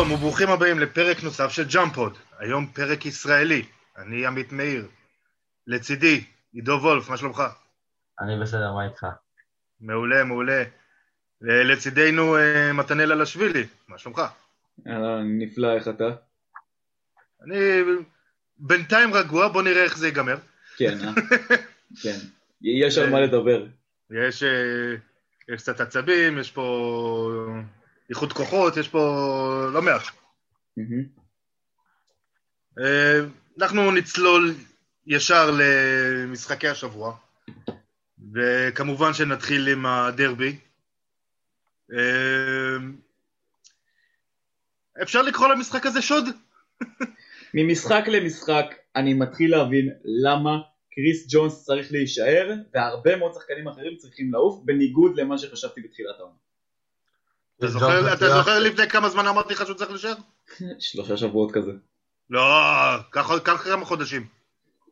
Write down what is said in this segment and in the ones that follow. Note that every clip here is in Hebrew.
שלום וברוכים הבאים לפרק נוסף של ג'אמפוד, היום פרק ישראלי, אני עמית מאיר, לצידי עידו וולף, מה שלומך? אני בסדר, מה איתך? מעולה, מעולה. לצידנו אה, מתנאל אלשווילי, מה שלומך? אהלן, נפלא, איך אתה? אני בינתיים רגוע, בוא נראה איך זה ייגמר. כן, אה? כן. יש על מה לדבר. יש, אה, יש קצת עצבים, יש פה איחוד כוחות, יש פה לא מעט. אה, אנחנו נצלול ישר למשחקי השבוע, וכמובן שנתחיל עם הדרבי. אה, אפשר לקרוא למשחק הזה שוד? ממשחק למשחק אני מתחיל להבין למה קריס ג'ונס צריך להישאר והרבה מאוד שחקנים אחרים צריכים לעוף בניגוד למה שחשבתי בתחילת העונה. אתה זוכר לפני כמה זמן אמרתי לך שהוא צריך להישאר? שלושה שבועות כזה. לא, קח כמה חודשים.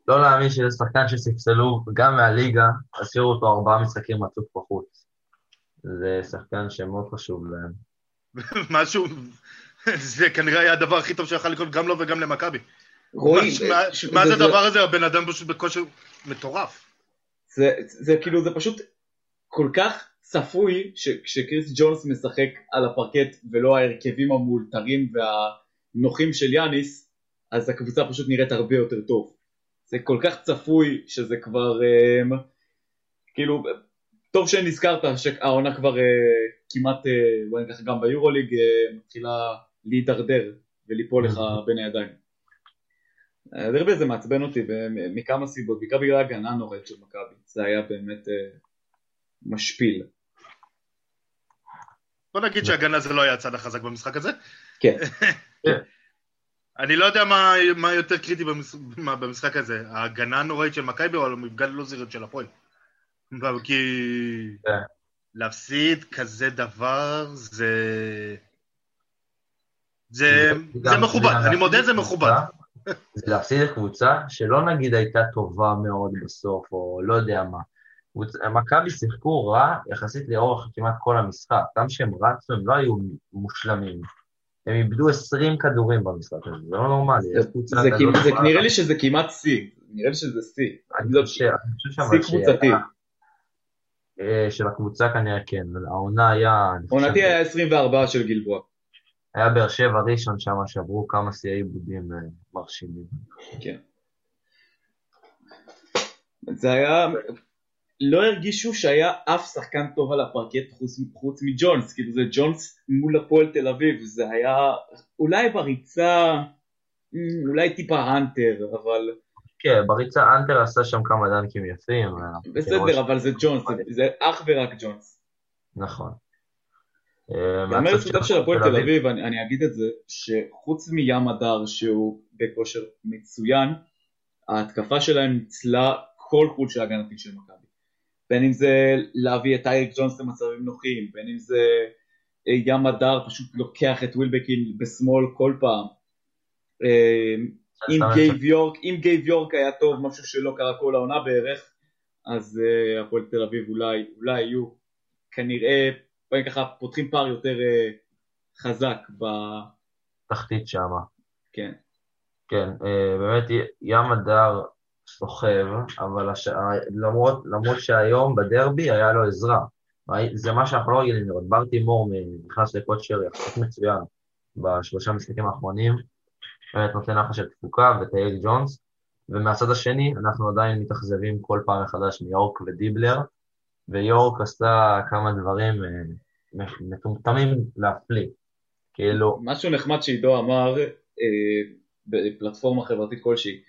לא להאמין שזה שחקן שספסלו גם מהליגה, השאירו אותו ארבעה משחקים רצוף בחוץ. זה שחקן שמאוד חשוב להם. משהו, זה כנראה היה הדבר הכי טוב שיכול לקרות גם לו וגם למכבי. רואים, מה זה הדבר הזה? הבן אדם פשוט בכושר מטורף. זה כאילו, זה פשוט כל כך צפוי שכשקריס ג'ונס משחק על הפרקט ולא ההרכבים המאולתרים והנוחים של יאניס, אז הקבוצה פשוט נראית הרבה יותר טוב. זה כל כך צפוי שזה כבר, um, כאילו, טוב שנזכרת שהעונה כבר uh, כמעט, uh, בוא נגיד גם ביורוליג, uh, מתחילה להידרדר וליפול לך בין הידיים. הדרבי הזה מעצבן אותי מכמה סיבות, בעיקר בגלל ההגנה הנוראית של מכבי, זה היה באמת uh, משפיל. בוא נגיד שהגנה זה לא היה הצד החזק במשחק הזה. כן. אני לא יודע מה, מה יותר קריטי במשחק, מה, במשחק הזה, ההגנה הנוראית של מכבי או המפגן לוזריות של הפועל. כי להפסיד כזה דבר זה... זה, זה מכובד, אני מודה זה מכובד. זה להפסיד לקבוצה שלא נגיד הייתה טובה מאוד בסוף, או לא יודע מה. מכבי שיחקו רע יחסית לאורך כמעט כל המשחק. גם כשהם רצו הם לא היו מושלמים. הם איבדו 20 כדורים במשחק הזה, זה לא נורמלי. זה נראה לי שזה כמעט שיא, נראה לי שזה שיא. אני חושב קבוצתי. אה, של הקבוצה כנראה כן, העונה היה... עונתי היה 24 של גלבוע. היה באר שבע ראשון שם, שעברו כמה שיאי עיבודים אה, מרשימים. כן. זה היה, לא הרגישו שהיה אף שחקן טוב על הפרקט חוץ, חוץ מג'ונס, כאילו זה ג'ונס מול הפועל תל אביב, זה היה אולי בריצה, אמ, אולי טיפה אנטר, אבל... כן, בריצה אנטר עשה שם כמה דנקים יפים. בסדר, אבל זה ג'ונס, זה אך ורק ג'ונס. נכון. יאמר לזכותם של הפועל תל אביב, אני, אני אגיד את זה, שחוץ מים הדר שהוא בכושר מצוין, ההתקפה שלהם ניצלה כל חולשה הגנתית של מכבי. בין אם זה להביא את אייריק ג'ונס למצבים נוחים, בין אם זה אה, ים הדר פשוט לוקח את ווילבקין בשמאל כל פעם. אה, אם גייב יורק, אם גייב יורק היה טוב, משהו שלא קרה כל העונה בערך, אז uh, הפועל תל אביב אולי, אולי יהיו כנראה, בואי ככה פותחים פער יותר חזק ב... תחתית שמה. כן. כן, באמת ים הדר סוחב, אבל הש... למרות, למרות שהיום בדרבי היה לו עזרה. זה מה שאנחנו לא רגילים לראות. בר תימור נכנס לקוצ'ר יחסית מצוין בשלושה משחקים האחרונים, באמת נותן אחלה של תפוקה וטייל ג'ונס, ומהצד השני אנחנו עדיין מתאכזבים כל פעם מחדש מיורק ודיבלר, ויורק עשתה כמה דברים אה, מטומטמים להפליא. כאילו... משהו נחמד שעידו אמר אה, בפלטפורמה חברתית כלשהי,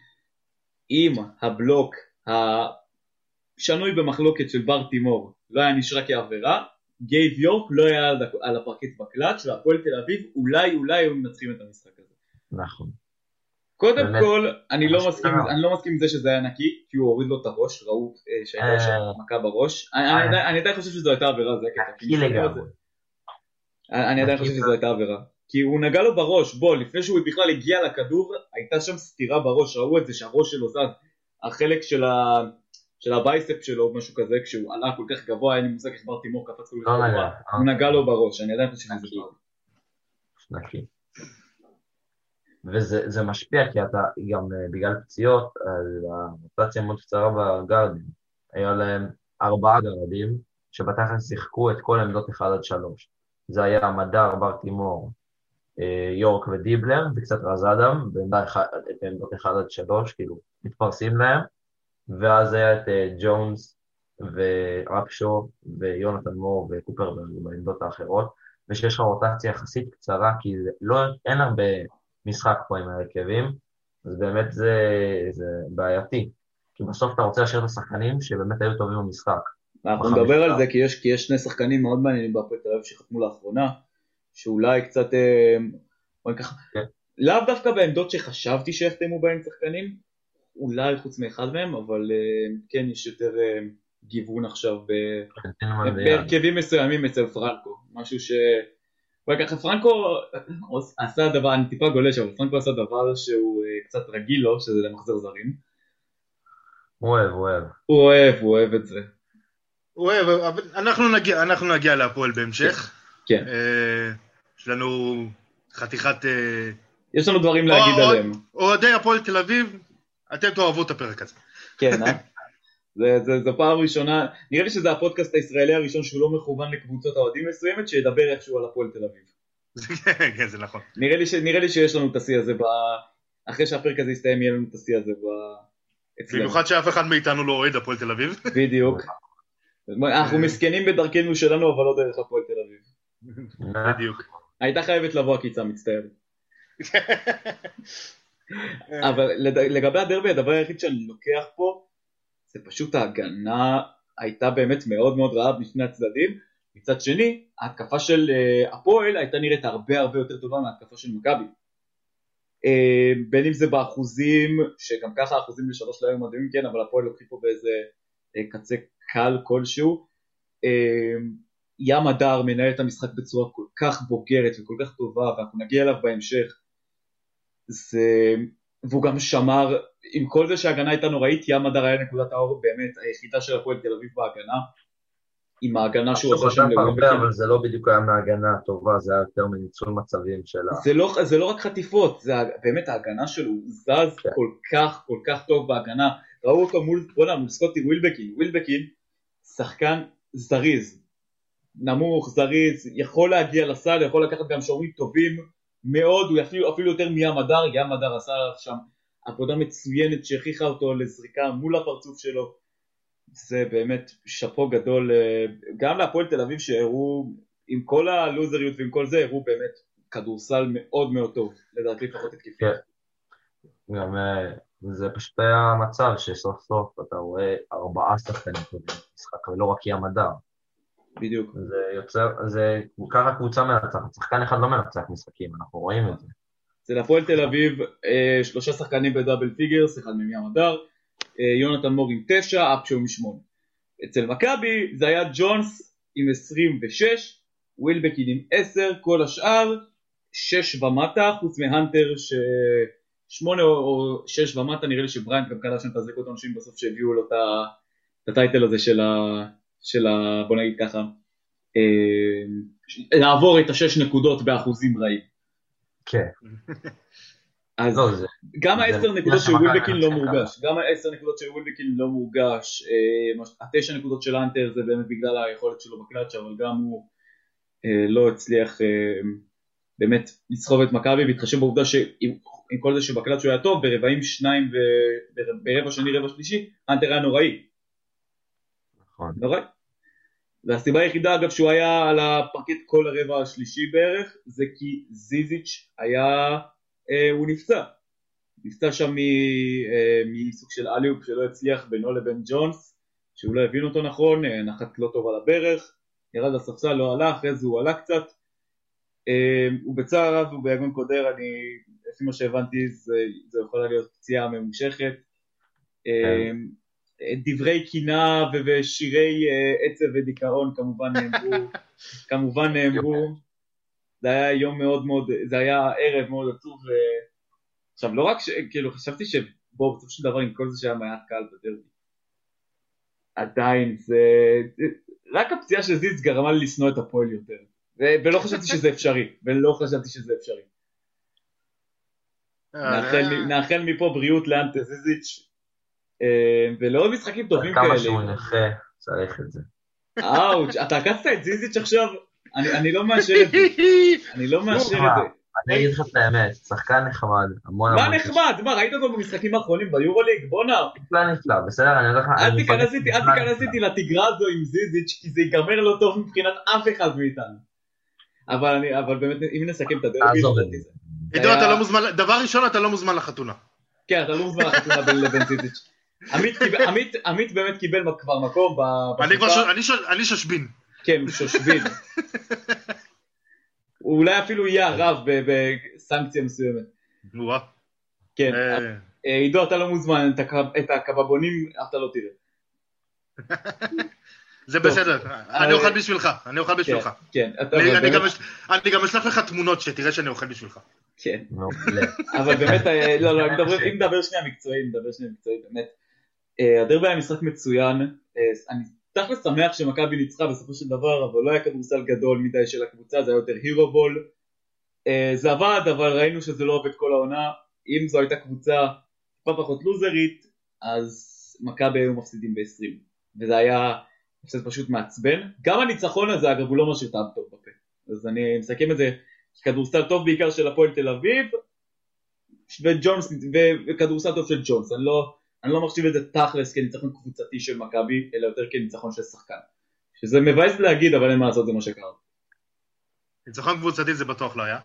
אם הבלוק השנוי במחלוקת של בר תימור לא היה נשרה כעבירה, גייב יורק לא היה על הפרקט בקלאץ' והפועל תל אביב אולי אולי היו מנצחים את המשחק הזה. נכון. קודם באמת, כל, אני לא, מסכים, אני לא מסכים עם זה שזה היה נקי, כי הוא הוריד לו את הראש, ראו אה, שהייתה שם אה. מכה בראש. אני עדיין חושב שזו הייתה עבירה, זה הקטע. אני עדיין חושב שזו הייתה עבירה. כי הוא נגע לו בראש, בוא, לפני שהוא בכלל הגיע לכדור, הייתה שם סתירה בראש, ראו את זה שהראש שלו זז, החלק של, ה... של ה biceps שלו, משהו כזה, כשהוא עלה כל כך גבוה, אין לי מושג איך בר תימור קפץ כל כך גבוה, הוא נגע לו בראש, אני עדיין חושב שזה נקי. וזה משפיע, כי אתה גם בגלל פציעות, הרוטציה מאוד קצרה בגארדים. היה להם ארבעה גארדים, שבתכלס שיחקו את כל עמדות 1 עד 3. זה היה מדר, בר תימור, יורק ודיבלר, וקצת רז אדם, בעמדות 1 עד 3, כאילו, מתפרסים להם, ואז היה את ג'ונס ורפשו ויונתן מור וקופרברג בעמדות האחרות, ושיש לך רוטציה יחסית קצרה, כי לא, אין הרבה משחק פה עם ההרכבים, אז באמת זה, זה בעייתי. כי בסוף אתה רוצה להשאיר את השחקנים שבאמת היו טובים במשחק. אנחנו נדבר על זה כי יש, כי יש שני שחקנים מאוד מעניינים תל אביב שחתמו לאחרונה, שאולי קצת, אה, ככה, כן. לאו דווקא בעמדות שחשבתי שיחתמו בהן שחקנים, אולי חוץ מאחד מהם, אבל אה, כן יש יותר אה, גיוון עכשיו בהרכבים מסוימים אצל פרנקו, משהו ש... ככה פרנקו עשה דבר, אני טיפה גולש, אבל פרנקו עשה דבר שהוא קצת רגיל לו, שזה למחזר זרים. הוא אוהב, הוא אוהב. הוא אוהב, הוא אוהב את זה. הוא אוהב, אבל אנחנו נגיע, אנחנו נגיע להפועל בהמשך. כן. אה, יש לנו חתיכת... אה, יש לנו דברים להגיד עליהם. אוהדי הפועל תל אביב, אתם תאהבו את הפרק הזה. כן, אה? זה, זה, זה פעם ראשונה, נראה לי שזה הפודקאסט הישראלי הראשון שהוא לא מכוון לקבוצות האוהדים מסוימת, שידבר איכשהו על הפועל תל אביב. כן, זה נכון. נראה לי, ש, נראה לי שיש לנו את השיא הזה, ב... אחרי שהפרק הזה יסתיים יהיה לנו את השיא הזה ב... במיוחד שאף אחד מאיתנו לא אוהד הפועל תל אביב. בדיוק. אנחנו מסכנים בדרכנו שלנו, אבל לא דרך הפועל תל. בדיוק. הייתה חייבת לבוא עקיצה, מצטער. אבל לגבי הדרבי, הדבר היחיד שאני לוקח פה, זה פשוט ההגנה הייתה באמת מאוד מאוד רעה בשני הצדדים. מצד שני, ההתקפה של אה, הפועל הייתה נראית הרבה הרבה יותר טובה מההתקפה של מכבי. אה, בין אם זה באחוזים, שגם ככה האחוזים לשלוש לא היו מדהימים, כן, אבל הפועל לוקחים פה באיזה אה, קצה קל כלשהו. אה, ים הדר מנהל את המשחק בצורה כל כך בוגרת וכל כך טובה, ואנחנו נגיע אליו בהמשך. זה... והוא גם שמר, עם כל זה שההגנה הייתה נוראית, ים הדר היה נקודת האור באמת היחידה של הפועל תל אביב בהגנה. עם ההגנה שהוא עשה שם הרבה, אבל זה לא בדיוק היה מההגנה הטובה, זה היה יותר מניצול מצבים של ה... זה לא, זה לא רק חטיפות, זה באמת ההגנה שלו, הוא זז כן. כל כך כל כך טוב בהגנה, ראו אותו מול, בוא'נה, מול סקוטי ווילבקין, ווילבקין שחקן זריז, נמוך, זריז, יכול להגיע לסל, יכול לקחת גם שומרים טובים מאוד, הוא אפילו, אפילו יותר מים הדר, ים הדר עשה שם עבודה מצוינת שהכריחה אותו לזריקה מול הפרצוף שלו זה באמת שאפו גדול אה, גם להפועל תל אביב שהראו עם כל הלוזריות ועם כל זה הראו באמת כדורסל מאוד מאוד טוב לדעתי לפחות התקפי. כן. גם אה, זה פשוט היה מצב שסוף סוף אתה רואה ארבעה שחקנים טובים במשחק ולא רק ים מדר. בדיוק. זה יוצר, זה ככה קבוצה מנצחת, שחקן אחד לא מנצח משחקים, אנחנו רואים את זה. אצל הפועל תל אביב אה, שלושה שחקנים ב double figures, אחד מהם ים מדר, אה, יונתן מור עם 9, אפשו עם 8. אצל מכבי זה היה ג'ונס עם 26, ווילבקין עם 10, כל השאר 6 ומטה, חוץ מהאנטר ש... 8 או 6 ומטה, נראה לי שבריינט גם קלע שם את הזריקות עונשים בסוף שהביאו לו את ה title הזה של ה... של ה... בוא נגיד ככה, אה, לעבור את השש נקודות באחוזים רעים. כן. אז לא, זה, גם העשר נקודות של ווילבקין לא מורגש, גם העשר נקודות של ווילבקין לא מורגש, אה, התשע נקודות של האנטר זה באמת בגלל היכולת שלו בקלאץ' אבל גם הוא אה, לא הצליח אה, באמת לסחוב את מכבי והתחשב בעובדה שעם כל זה שבקלאץ' הוא היה טוב, ברבעים שניים וברבע שני רבע שלישי, אנטר היה נוראי. נכון. נוראי. והסיבה היחידה אגב שהוא היה על הפרקט כל הרבע השלישי בערך זה כי זיזיץ' היה אה, הוא נפצע. נפצע שם אה, מסוג של אליופ שלא הצליח בינו לבין ג'ונס, שהוא לא הבין אותו נכון, אה, נחת לא טוב על הברך, ירד לספסל, לא עלה, אחרי זה הוא עלה קצת. הוא בצער רב, הוא ביגון קודר, אני, לפי מה שהבנתי זה, זה יכולה להיות פציעה ממושכת. כן. דברי קינה ושירי עצב ודיכאון כמובן נאמרו, כמובן נאמרו. זה היה יום מאוד מאוד, זה היה ערב מאוד עצוב. ו... עכשיו לא רק ש... כאילו חשבתי שבוא בסופו של דבר עם כל זה שהיה מעט קל בדרבי. עדיין זה... רק הפציעה של זיץ גרמה לי לשנוא את הפועל יותר. ולא חשבתי שזה אפשרי. ולא חשבתי שזה אפשרי. נאחל- נאחל מפה בריאות לאנטה זיזיץ' אה, ולעוד משחקים טובים כמה כאלה. שהוא נכה, צריך את זה. אאוץ', אתה עקצת את זיזיץ' עכשיו? אני אני לא מאשר את זה, אני לא מאשר את זה. אני אגיד לך את האמת, שחקן נחמד, המון מה המון... נחמד? מה, ראית אותו במשחקים האחרונים ביורוליג? בואנה, נפלא נפלא, בסדר, אני אומר לך... אל תיכנס איתי, אל תיכנס. איתי לתגרה הזו עם זיזיץ', כי זה ייגמר לא טוב מבחינת אף אחד מאיתנו. אבל אני, אבל באמת, אם נסכם את הדרבי, תעזוב את לדעתי זה. זה. עידו, אתה לא מוזמן, דבר ראשון, אתה לא מוזמן לחתונה. כן, אתה לא מוזמן לחתונה בין לבין זיזיץ'. עמית קיבל- עמית- עמית באמת קיבל כבר מקום ב- אני כבר בחיפה. ש- אני ש- אני שושבין. כן, שושבין. הוא אולי אפילו יהיה הרב ב- בסנקציה מסוימת. וואו. כן, אה, אה, עידו אתה לא מוזמן, את הקב- את הקבבונים אתה לא תראה. זה. בסדר, אני אוכל בשבילך, אני אוכל כן, בשבילך. כן, אתה אני- גם אש- אני גם אשלח לך תמונות שתראה שאני אוכל בשבילך. כן. אבל באמת, אה, לא, לא, אם נדבר- אם נדבר שנייה מקצועי, נדבר שנייה מקצועי, באמת. אה, הדרבי היה משחק מצוין, אה, אני תכל'ס שמח שמכבי ניצחה בסופו של דבר, אבל לא היה כדורסל גדול מדי של הקבוצה, זה היה יותר הירו בול. אה, זה עבד, אבל ראינו שזה לא עובד כל העונה. אם זו הייתה קבוצה טיפה פחות לוזרית, אז מכבי היו מפסידים ב-20. וזה היה הפסד פשוט מעצבן. גם הניצחון הזה, אגב, הוא לא משאיר טעם טוב בפה. אז אני מסכם את זה כדורסל טוב בעיקר של הפועל תל אביב, וג'ונס, וכדורסל טוב של ג'ונס, אני לא, אני לא מחשיב את זה תכלס כניצחון קבוצתי של מכבי, אלא יותר כניצחון של שחקן. שזה מבאס להגיד, אבל אין מה לעשות, זה מה שקרה. ניצחון קבוצתי זה בטוח לא היה.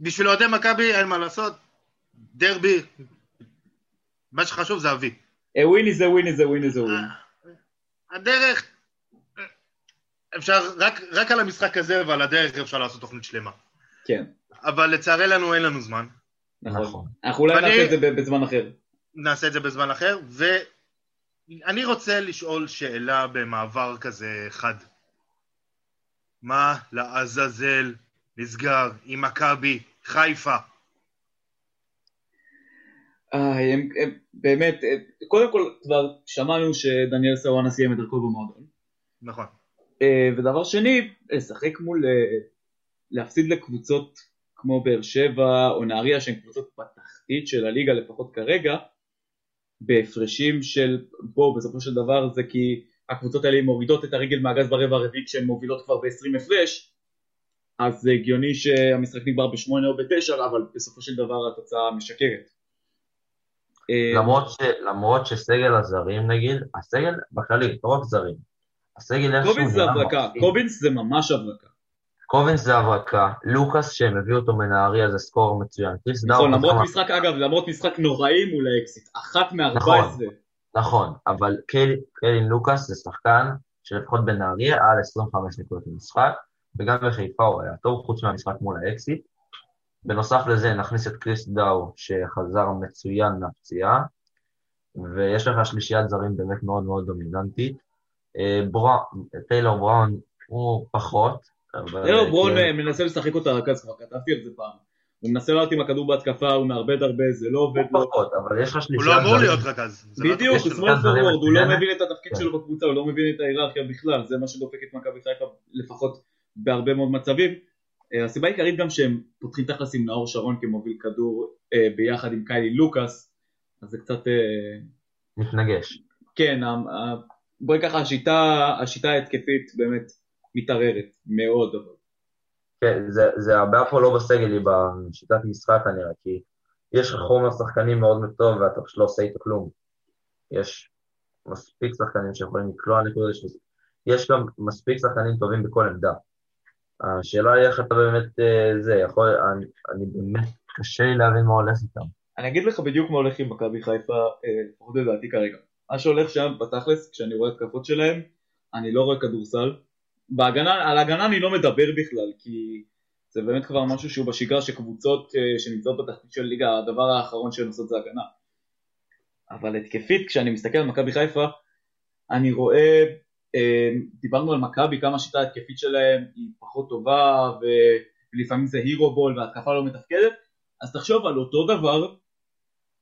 בשביל אוהדי מכבי אין מה לעשות, דרבי, מה שחשוב זה אבי. וויני זה וויני זה וויני זה וויני. הדרך, אפשר, רק, רק על המשחק הזה ועל הדרך אפשר לעשות תוכנית שלמה. כן, אבל לצערנו אין לנו זמן, נכון. נכון. אנחנו אולי ואני- נעשה את זה בזמן אחר. נעשה את זה בזמן אחר, ואני רוצה לשאול שאלה במעבר כזה חד. מה לעזאזל נסגר עם מכבי חיפה? אה, הם, הם, באמת, אה, קודם כל כבר שמענו שדניאל סוואנה סיים את דרכו במועדון. נכון. אה, ודבר שני, לשחק מול, אה, להפסיד לקבוצות כמו באר שבע או נהריה שהן קבוצות בתחתית של הליגה לפחות כרגע, בהפרשים של, בוא בסופו של דבר זה כי הקבוצות האלה מורידות את הרגל מהגז ברבע הרביעי כשהן מובילות כבר ב-20 הפרש, אז זה הגיוני שהמשחק נגמר בשמונה או בתשע, אבל בסופו של דבר התוצאה משקרת. אה, למרות, ש, למרות שסגל הזרים נגיד, הסגל בכללי, לא רק זרים, הסגל איכשהו קובינס זה נראה הברקה. קובינס זה ממש הברקה. קובינס זה הברקה, לוקאס שהם הביאו אותו מנהריה זה score מצוין. נכון, למרות משחק, אגב, למרות משחק נוראי מול האקסיט, אחת מ-14, נכון. נכון, אבל קיילין לוקאס זה שחקן שלפחות בנהריה על 25 נקודות למשחק, וגם בחיפה הוא היה טוב, חוץ מהמשחק מול האקסיט. בנוסף לזה נכניס את קריס דאו, שחזר מצוין מהפציעה, ויש לך שלישיית זרים באמת מאוד מאוד דומיננטית. אה, בראון, טיילור בראון הוא פחות. זהו, ברון מנסה לשחק אותה רכז כבר, כתבתי על זה פעם. הוא מנסה לעלות עם הכדור בהתקפה, הוא מאבד הרבה, זה לא עובד הוא לו. פחות, אבל יש לך הוא לא אמור. להיות רכז. לא בדיוק, הוא. שמאל פורוורד, הוא לא. מבין את התפקיד. שלו בקבוצה, הוא לא מבין את ההיררכיה בכלל, זה מה שדופק את מכבי חיפה לפחות בהרבה מאוד מצבים. אה, הסיבה העיקרית גם שהם פותחים תכלס עם נאור שרון כמוביל כדור אה, ביחד עם קיילי לוקאס, אז זה קצת, אה, מתנגש. כן, בואי ככה, השיטה ההתקפית באמת מתערערת מאוד, אבל כן, זה, זה הבעיה פה לא בסגל, היא בשיטת משחק כנראה, כי יש לך חומר שחקנים מאוד טוב ואתה פשוט לא עושה איתו כלום. יש מספיק שחקנים שיכולים לקלוע נקודות, יש, יש גם מספיק שחקנים טובים בכל עמדה. השאלה היא איך אתה באמת, אה, זה, יכול, אני, אני באמת, קשה לי להבין מה הולך איתם. אני אגיד לך בדיוק מה הולך עם מכבי חיפה, אה, לפחות לדעתי כרגע. מה שהולך שם בתכלס, כשאני רואה התקפות שלהם, אני לא רואה כדורסל. בהגנה, על ההגנה אני לא מדבר בכלל, כי זה באמת כבר משהו שהוא בשגרה שקבוצות אה, שנמצאות בתחתית של ליגה, הדבר האחרון שהן עושות זה הגנה. אבל התקפית, כשאני מסתכל על מכבי חיפה, אני רואה, אה, דיברנו על מכבי, כמה השיטה ההתקפית שלהם היא פחות טובה, ולפעמים זה הירו בול והתקפה לא מתפקדת, אז תחשוב על אותו דבר,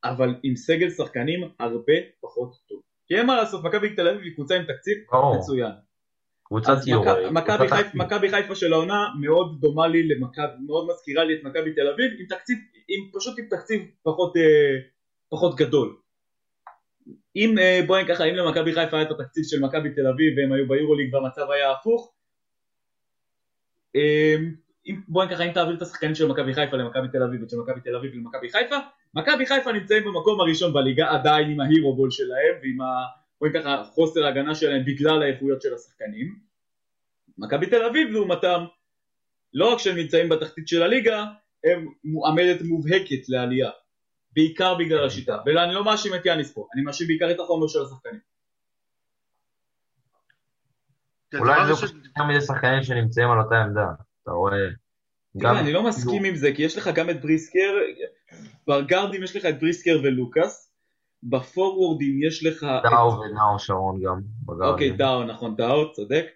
אבל עם סגל שחקנים הרבה פחות טוב. כי אין מה לעשות, מכבי תל אביב היא קבוצה עם תקציב ברור. מצוין. קבוצת. מכ- מכבי חיפ- מכבי חיפה של העונה מאוד דומה לי למכבי, מאוד מזכירה לי את מכבי תל אביב, עם תקציב, עם, פשוט עם תקציב פחות, אה, פחות גדול. אם, אה, בואי ככה, אם למכבי חיפה היה את התקציב של מכבי תל אביב והם היו ביורוליג והמצב היה הפוך, אה, אם, בואי ככה, אם תעביר את השחקנים של מכבי חיפה למכבי תל אביב ושל מכבי תל אביב למכבי חיפה, מכבי חיפה נמצאים במקום הראשון בליגה עדיין עם ההירו בול שלהם ועם ה... בואי ככה, חוסר ההגנה שלהם בגלל האיכויות של השחקנים. מכבי תל אביב לעומתם, לא רק שהם נמצאים בתחתית של הליגה, הם מועמדת מובהקת לעלייה. בעיקר בגלל השיטה. ואני לא מאשים את יאניס פה, אני מאשים בעיקר את החומר של השחקנים. אולי דבר זה פשוט יותר מדי שחקנים שנמצאים על אותה עמדה. אתה רואה... תראה, אני לא מסכים עם זה, כי יש לך גם את בריסקר, בגארדים יש לך את בריסקר ולוקאס, בפורוורדים יש לך... את- דאו ונאור שרון גם. אוקיי, דאו, נכון, דאו, צודק.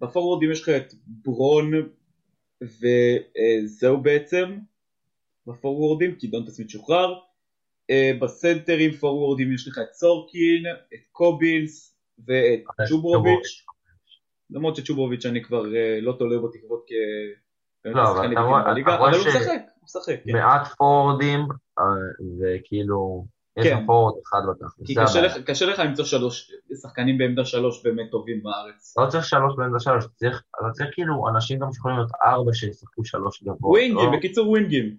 בפורוורדים יש לך את ברון וזהו בעצם, בפורוורדים, כי דונטה סמית שוחרר. אה, בסנטרים פורוורדים יש לך את סורקין, את קובינס ואת אה, צ'וברוביץ'. למרות שצ'וברוביץ' אני כבר אה, לא תולה בו תקוות כ... לא, אבל כשחקן אתה רואה- רואה אבל הוא ש- משחק, הוא משחק, כן. מעט פורורדים, אה, וכאילו, יש כן. לך פורוורד אחד בתכלס. כי קשה. לך- קשה לך למצוא שלוש שחקנים בעמדה שלוש באמת טובים בארץ. לא צריך שלוש בעמדה שלוש, צריך, אתה צריך כאילו אנשים גם שיכולים להיות ארבע שישחקו שלוש גבוה. ווינגים, לא- בקיצור ווינגים.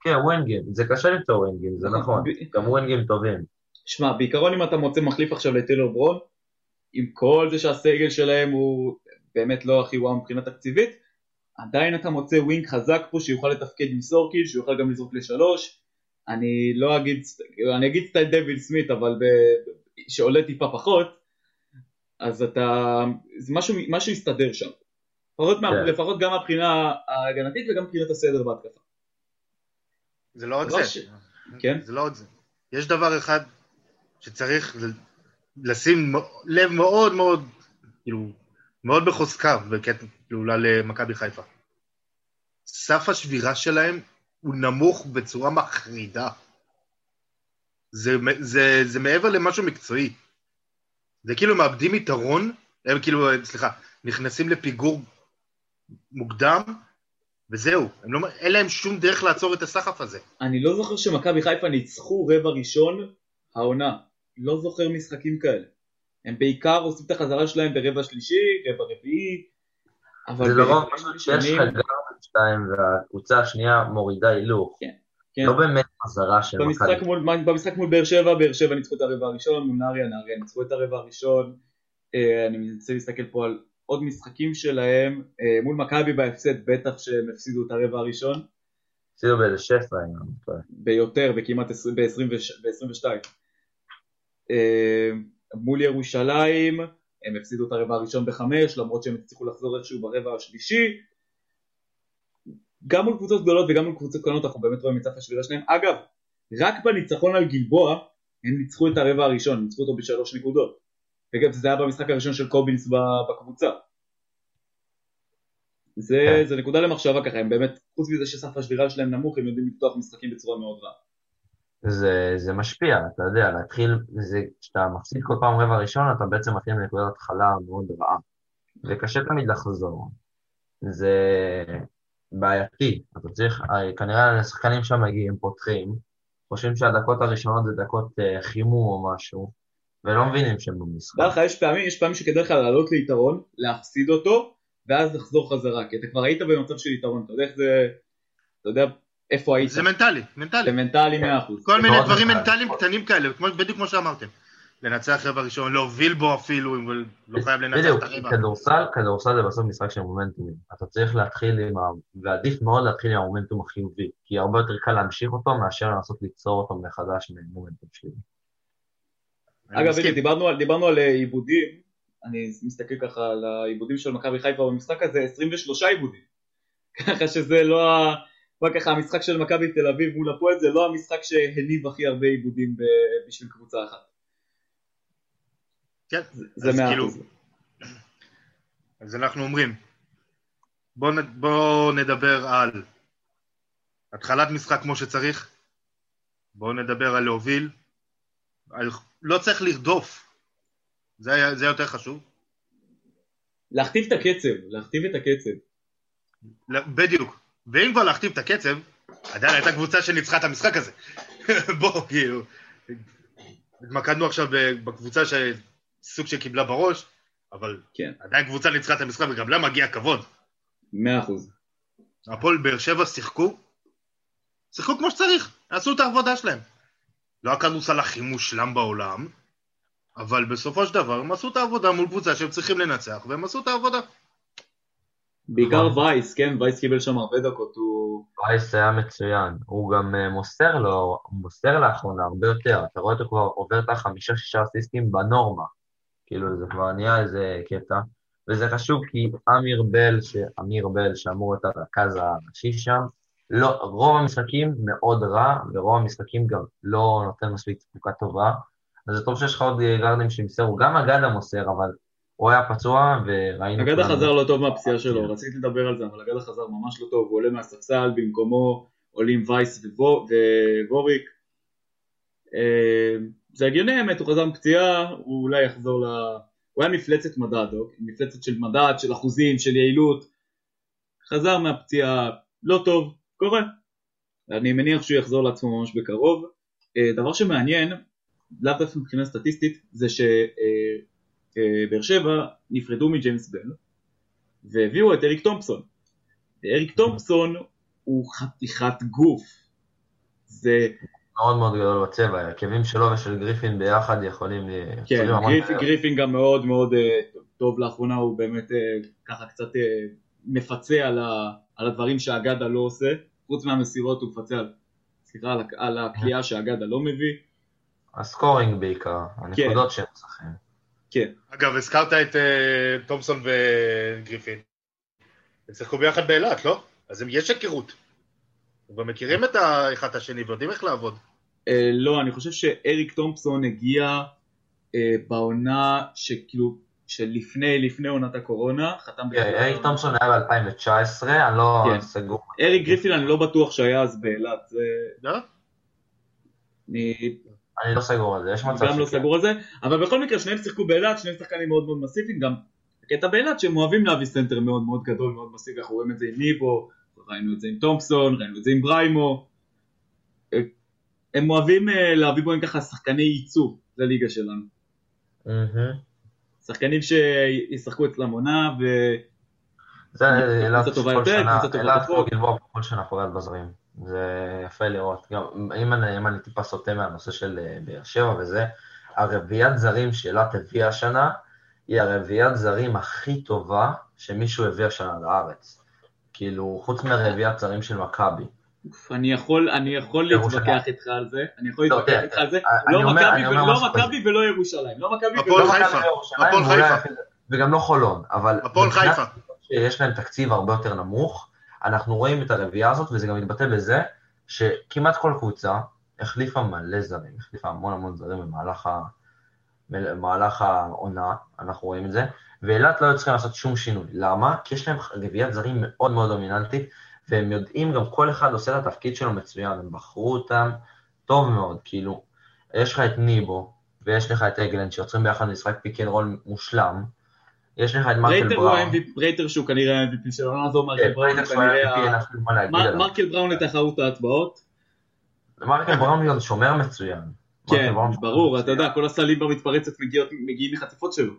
כן, ווינגים, זה קשה למצוא ווינגים, זה נכון. גם ווינגים טובים. שמע, בעיקרון אם אתה מוצא מחליף עכשיו לטיילור ברון, עם כל זה שהסגל שלהם הוא באמת לא הכי וואו מבחינה תקציבית, עדיין אתה מוצא wing חזק פה שיוכל לתפקד עם סורקיל, שיוכל גם לזרוק לשלוש. אני לא אגיד, אני אגיד סטייל דויד סמית, אבל ב, שעולה טיפה פחות, אז אתה, זה משהו, משהו יסתדר שם. לפחות, מה, כן. לפחות גם מבחינה ההגנתית וגם מבחינת הסדר בהתקפה. זה לא רק דבר זה. ש- כן? זה לא רק זה. יש דבר אחד שצריך לשים לב מאוד מאוד, כאילו, מאוד בחוזקה, בקטע, כאילו, למכבי חיפה. סף השבירה שלהם הוא נמוך בצורה מחרידה. זה, זה, זה מעבר למשהו מקצועי. זה כאילו מאבדים יתרון, הם כאילו, סליחה, נכנסים לפיגור מוקדם, וזהו. הם לא, אין להם שום דרך לעצור את הסחף הזה. אני לא זוכר שמכבי חיפה ניצחו רבע ראשון העונה. לא זוכר משחקים כאלה. הם בעיקר עושים את החזרה שלהם ברבע שלישי, רבע רביעי, אבל זה לרוב ברבעים פשוט שיש לך שתיים והקבוצה השנייה מורידה הילוך. כן. לא באמת חזרה של מכבי. מול, במשחק מול באר שבע, באר שבע ניצחו את הרבע הראשון, מול נהריה, נהריה ניצחו את הרבע הראשון. אה, אני מנסה להסתכל פה על עוד משחקים שלהם, אה, מול מכבי בהפסד בטח שהם הפסידו את הרבע הראשון, הפסידו באיזה שפע, אם אני לא טועה. ביותר, בכמעט ב-22. אה, מול ירושלים, הם הפסידו את הרבע הראשון בחמש, למרות שהם הצליחו לחזור איכשהו ברבע השלישי. גם מול קבוצות גדולות וגם מול קבוצות קטנות אנחנו באמת רואים את סף השבירה שלהם. אגב, רק בניצחון על גלבוע הם ניצחו את הרבע הראשון, ניצחו אותו בשלוש נקודות. וגם זה היה במשחק הראשון של קובינס בקבוצה. זה, כן. זה נקודה למחשבה ככה, הם באמת, חוץ מזה שסף השבירה שלהם נמוך, הם יודעים לפתוח משחקים בצורה מאוד רעה. זה, זה משפיע, אתה יודע, להתחיל, זה, כשאתה מפסיד כל פעם רבע ראשון, אתה בעצם מתחיל מנקודת התחלה מאוד רעה. וקשה תמיד לחזור. זה בעייתי. אתה צריך, הרי כנראה השחקנים שם מגיעים, פותחים, חושבים שהדקות הראשונות זה דקות אה, חימום או משהו, ולא מבינים שהם במשחק. דע לך, יש פעמים, יש פעמים שכדאי לך לעלות ליתרון, להפסיד אותו, ואז לחזור חזרה, כי אתה כבר היית במצב של יתרון, אתה יודע איך זה, אתה יודע איפה היית, זה מנטלי, מנטלי. זה מנטלי 100%. כל מיני דברים מנטלי. מנטליים קטנים כאלה, כמו- בדיוק כמו שאמרתם. לנצח רבע ראשון, להוביל בו אפילו, אם לא חייב לנצח בדיוק, את הרבע. כדורסל, כדורסל זה בסוף משחק של מומנטומים. אתה צריך להתחיל עם ה... ועדיף מאוד להתחיל עם המומנטום החיובי, כי הרבה יותר קל להמשיך אותו מאשר לנסות ליצור אותו מחדש ממומנטום שלי. אגב. הנה, דיברנו על- דיברנו על אה, עיבודים, אני מסתכל ככה על העיבודים של מכבי חיפה במשחק הזה, 23 עיבודים. ככה שזה לא ה... בוא ככה, המשחק של מכבי תל אביב מול הפועל זה לא המשחק שהניב הכי הרבה עיבודים בשביל קבוצה אחת. כן, זה 100%. כאילו, אז אנחנו אומרים, בואו בוא נדבר על התחלת משחק כמו שצריך, בואו נדבר על להוביל, על, לא צריך לרדוף, זה, זה יותר חשוב. להכתיב את הקצב, להכתיב את הקצב. בדיוק. ואם כבר להכתיב את הקצב, עדיין הייתה קבוצה שניצחה את המשחק הזה. בוא, כאילו. התמקדנו עכשיו בקבוצה שסוג שקיבלה בראש, אבל כן. עדיין קבוצה ניצחה את המשחק וגם לה מגיע כבוד. מאה אחוז. הפועל באר שבע שיחקו, שיחקו כמו שצריך, עשו את העבודה שלהם. לא הכדורסל הכי מושלם בעולם, אבל בסופו של דבר הם עשו את העבודה מול קבוצה שהם צריכים לנצח, והם עשו את העבודה. בעיקר וייס, כן, וייס קיבל שם הרבה דקות, הוא... וייס היה מצוין, הוא גם אה, מוסר לו, הוא מוסר לאחרונה הרבה יותר, אתה רואה אותו כבר עובר את החמישה-שישה אסיסטים בנורמה, כאילו זה כבר נהיה איזה קטע, וזה חשוב כי אמיר בל, אמיר בל שאמור להיות הרכז הראשי שם, לא, רוב המשחקים מאוד רע, ורוב המשחקים גם לא נותן מספיק תפוקה טובה, אז זה טוב שיש לך עוד גארדים שמסרו, גם אגדה מוסר, אבל הוא היה פצוע וראינו... אגדה חזר לא טוב מהפציעה שלו, רציתי לדבר על זה, אבל אגדה חזר ממש לא טוב, הוא עולה מהספסל, במקומו עולים וייס ווריק. אה, זה הגיוני האמת, הוא חזר מפציעה, הוא אולי יחזור ל... הוא היה מפלצת מדד, אוקיי? מפלצת של מדד, של אחוזים, של יעילות. חזר מהפציעה לא טוב, קורה. אני מניח שהוא יחזור לעצמו ממש בקרוב. אה, דבר שמעניין, לאו דווקא מבחינה סטטיסטית, זה שבאר אה, שבע נפרדו מג'יימס בל והביאו את אריק תומפסון. אריק תומפסון הוא חתיכת גוף. זה מאוד מאוד גדול בצבע, ההרכבים שלו ושל גריפין ביחד יכולים... כן, גריפין, גריפין גם מאוד מאוד אה, טוב לאחרונה, הוא באמת אה, ככה קצת אה, מפצה על, ה, על הדברים שאגדה לא עושה, חוץ מהמסירות הוא מפצה על, סליחה, על, על הכלייה שאגדה לא מביא. הסקורינג בעיקר, הנקודות כן. שהם צריכים. כן. אגב, הזכרת את uh, תומפסון וגריפין. הם שיחקו ביחד באילת, לא? אז יש היכרות. כבר מכירים את האחד את השני ויודעים איך לעבוד. אה, לא, אני חושב שאריק תומפסון הגיע אה, בעונה שכאילו, שלפני, לפני עונת הקורונה, חתם כן, אריק תומפסון היה ב-2019, אני לא כן. סגור. אריק גריפין אני לא בטוח שהיה אז באילת, זה... לא? אני... אני לא סגור על זה, יש מצב גם לא סגור על זה, אבל בכל מקרה שניהם שיחקו באילת, שניהם שחקנים מאוד מאוד מסיביים, גם הקטע באילת שהם אוהבים להביא סנטר מאוד מאוד גדול, מאוד מסיבי, אנחנו רואים את זה עם ניבו, ראינו את זה עם תומפסון, ראינו את זה עם בריימו. הם אוהבים אה, להביא בוהם ככה שחקני ייצוא לליגה שלנו. שחקנים שישחקו אצלם עונה ו... זה טובה יותר, קבוצה טובה פחות. גלבוע כל שנה פוגעת בזרים. זה יפה לראות. גם אם אני, אם אני טיפה סוטה מהנושא של אה, באר שבע וזה, הרביעיית זרים שאילת הביאה השנה, היא הרביעיית זרים הכי טובה שמישהו הביא השנה לארץ. כאילו, חוץ מהרביעיית זרים של מכבי. אני יכול, אני יכול להתווכח איתך על זה, אני יכול לא, להתווכח איתך על זה, לא מכבי ולא ירושלים, לא מכבי ולא ירושלים, וגם לא חולון, אבל הפועל חיפה, שיש להם תקציב הרבה יותר נמוך, אנחנו רואים את הרביעייה הזאת, וזה גם מתבטא בזה שכמעט כל קבוצה החליפה מלא זרים, החליפה המון המון זרים במהלך העונה, אנחנו רואים את זה, ואילת לא היו צריכים לעשות שום שינוי. למה? כי יש להם רביעיית זרים מאוד מאוד דומיננטית, והם יודעים, גם כל אחד עושה את התפקיד שלו מצוין, הם בחרו אותם טוב מאוד, כאילו, יש לך את ניבו, ויש לך את אגלנד, שיוצרים ביחד משחק pick and roll מושלם, יש לך את מרקל בראון. ברייטר שהוא כנראה ה-MVP של העונה הזו, מרקל בראון הוא כנראה... מרקל בראון לתחרות ההצבעות. מרקל בראון שומר מצוין. כן, ברור, אתה יודע, כל הסלים במתפרצת מגיעים מחטיפות שלו.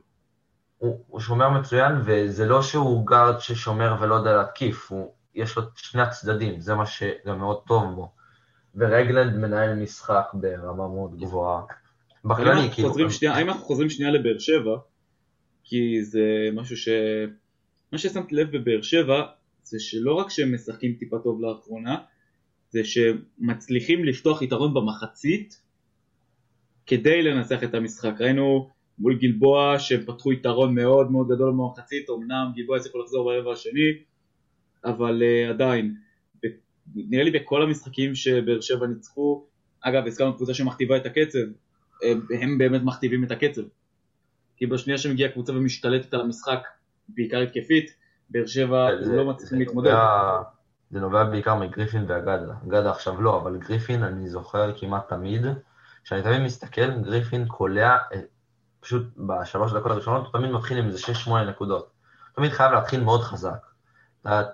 הוא, הוא שומר מצוין, וזה לא שהוא גארד ששומר ולא יודע להתקיף, הוא, יש לו שני הצדדים, זה מה שגם מאוד טוב בו. ורגלנד מנהל משחק ברמה מאוד גבוהה. בכללי, כאילו... שנייה, האם אנחנו חוזרים שנייה לבאר שבע, כי זה משהו ש... מה ששמתי לב בבאר שבע, זה שלא רק שהם משחקים טיפה טוב לאחרונה, זה שמצליחים לפתוח יתרון במחצית כדי לנצח את המשחק. ראינו מול גלבוע שפתחו יתרון מאוד מאוד גדול במחצית, אמנם גלבוע הצליחו לחזור ברבע השני, אבל uh, עדיין, נראה לי בכל המשחקים שבאר שבע ניצחו, אגב הזכרנו קבוצה שמכתיבה את הקצב, הם, הם באמת מכתיבים את הקצב, כי בשנייה שמגיעה קבוצה ומשתלטת על המשחק, בעיקר התקפית, באר שבע לא מצליחים להתמודד. זה נובע בעיקר מגריפין ואגדה, אגדה עכשיו לא, אבל גריפין אני זוכר כמעט תמיד, כשאני תמיד מסתכל, גריפין קולע פשוט בשלוש דקות הראשונות הוא תמיד מתחיל עם איזה 6-8 נקודות. תמיד חייב להתחיל מאוד חזק.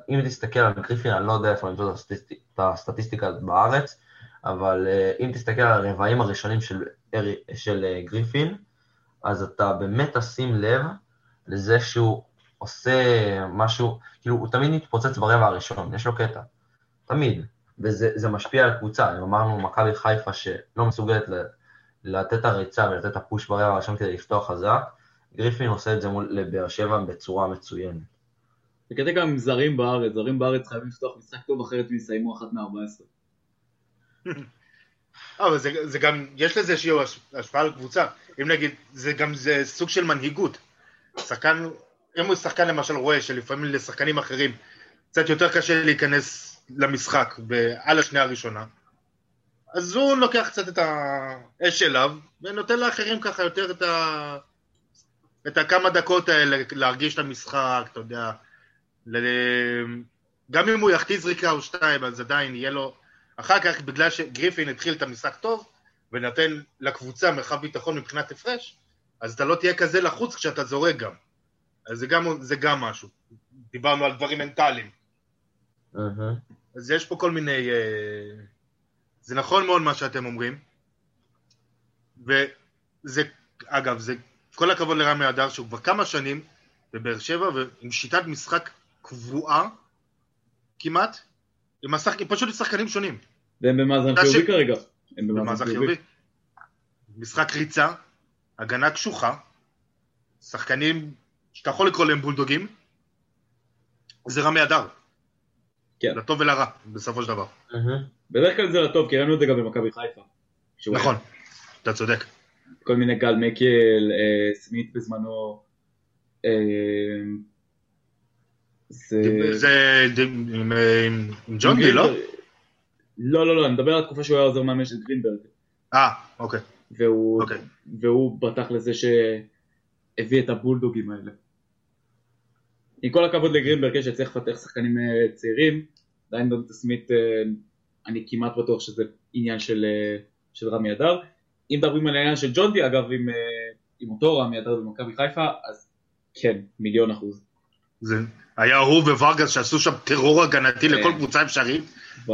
אם תסתכל על גריפין, אני לא יודע איפה למצוא את הסטטיסטיקה בארץ, אבל אה, אם תסתכל על הרבעים הראשונים של, של אה, גריפין, אז אתה באמת תשים לב לזה שהוא עושה משהו, כאילו, הוא תמיד מתפוצץ ברבע הראשון, יש לו קטע. תמיד. וזה משפיע על קבוצה. אם אמרנו מכבי חיפה שלא מסוגלת לתת את הריצה ולתת את הפוש ברבע הראשון כדי לפתוח חזק, גריפין עושה את זה מול לבאר שבע בצורה מצוינת. זה קטע גם עם זרים בארץ, זרים בארץ חייבים לפתוח משחק טוב אחרת הם יסיימו אחת מ-14. אה, אבל זה, זה גם, יש לזה איזושהי השפעה על קבוצה. אם נגיד, זה גם זה סוג של מנהיגות. שחקן, אם הוא שחקן למשל רואה שלפעמים לשחקנים אחרים קצת יותר קשה להיכנס למשחק על השנייה הראשונה, אז הוא לוקח קצת את האש אליו, ונותן לאחרים ככה יותר את ה... את הכמה דקות האלה להרגיש את המשחק, אתה יודע. ל... גם אם הוא יחטיא זריקה או שתיים, אז עדיין יהיה לו... אחר כך, בגלל שגריפין התחיל את המשחק טוב, ונותן לקבוצה מרחב ביטחון מבחינת הפרש, אז אתה לא תהיה כזה לחוץ כשאתה זורק גם. אז זה גם, זה גם משהו. דיברנו על דברים מנטליים. Uh-huh. אז יש פה כל מיני... Uh... זה נכון מאוד מה שאתם אומרים. וזה, אגב, זה כל הכבוד לרמי אדר שהוא כבר כמה שנים בבאר שבע ועם שיטת משחק קבועה כמעט, עם השחק... פשוט שחקנים שונים. והם במאזן חיובי ש... כרגע. הם במאזן חיובי. משחק ריצה, הגנה קשוחה, שחקנים שאתה יכול לקרוא להם בולדוגים, זה רמי אדר. כן. לטוב ולרע, בסופו של דבר. בדרך כלל זה לטוב, כי ראינו את זה גם במכבי חיפה. נכון, אתה צודק. כל מיני גל מקל, אה, סמית בזמנו. אה, זה... זה עם ג'ונדי, לא? לא, לא, לא, אני מדבר על התקופה שהוא היה עוזר מאמן של גרינברג. אה, אוקיי. והוא, אוקיי. והוא בטח לזה שהביא את הבולדוגים האלה. עם כל הכבוד לגרינברג שצריך לפתח שחקנים אה, צעירים, עדיין דונטה סמית, אני כמעט בטוח שזה עניין של, של רמי אדר. אם מדברים על העניין של ג'ונדי, אגב, עם, עם אותו רמי אדר במכבי חיפה, אז כן, מיליון אחוז. זה היה הוא וורגס שעשו שם טרור הגנתי כן. לכל קבוצה אפשרית.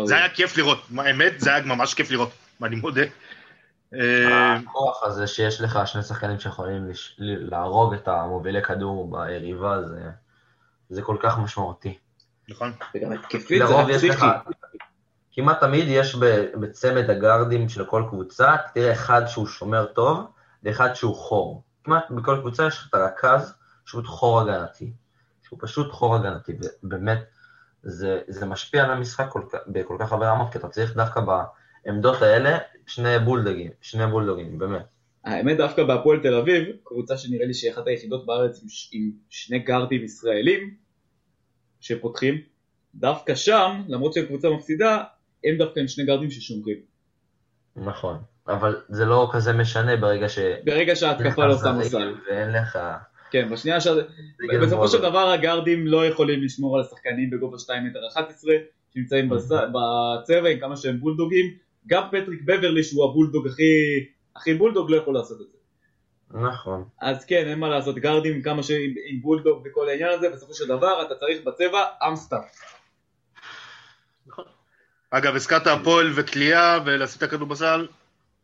זה היה כיף לראות, האמת, זה היה ממש כיף לראות, אני מודה. אה, הכוח הזה שיש לך שני שחקנים שיכולים להרוג את המובילי כדור ביריבה, זה כל כך משמעותי. נכון. וגם התקפית זה פסיכי. כמעט תמיד יש בצמד הגארדים של כל קבוצה, תראה אחד שהוא שומר טוב ואחד שהוא חור. כמעט בכל קבוצה יש את הרכז שהוא חור הגנתי. שהוא פשוט חור הגנתי, ובאמת זה, זה משפיע על המשחק כל, בכל כך הרבה רמות, כי אתה צריך דווקא בעמדות האלה שני בולדוגים, שני בולדוגים, באמת. האמת דווקא בהפועל תל אביב, קבוצה שנראה לי שהיא אחת היחידות בארץ עם, עם שני גארדים ישראלים שפותחים, דווקא שם, למרות שהקבוצה מפסידה, הם דווקא עם שני גארדים ששומרים. נכון, אבל זה לא כזה משנה ברגע ש... ברגע שההתקפה לא שמה סל. ואין לך... כן, בשנייה ש... בסופו של דבר הגארדים לא יכולים לשמור על השחקנים בגובה 2 מטר 11 שנמצאים בצבע עם כמה שהם בולדוגים. גם פטריק בברלי שהוא הבולדוג הכי, הכי בולדוג לא יכול לעשות את זה. נכון. אז כן, אין מה לעשות, גארדים עם כמה שעם בולדוג וכל העניין הזה, בסופו של דבר אתה צריך בצבע אמסטאר. נכון. אגב, הזכרת הפועל וקליעה ולשים את הכדור בסל,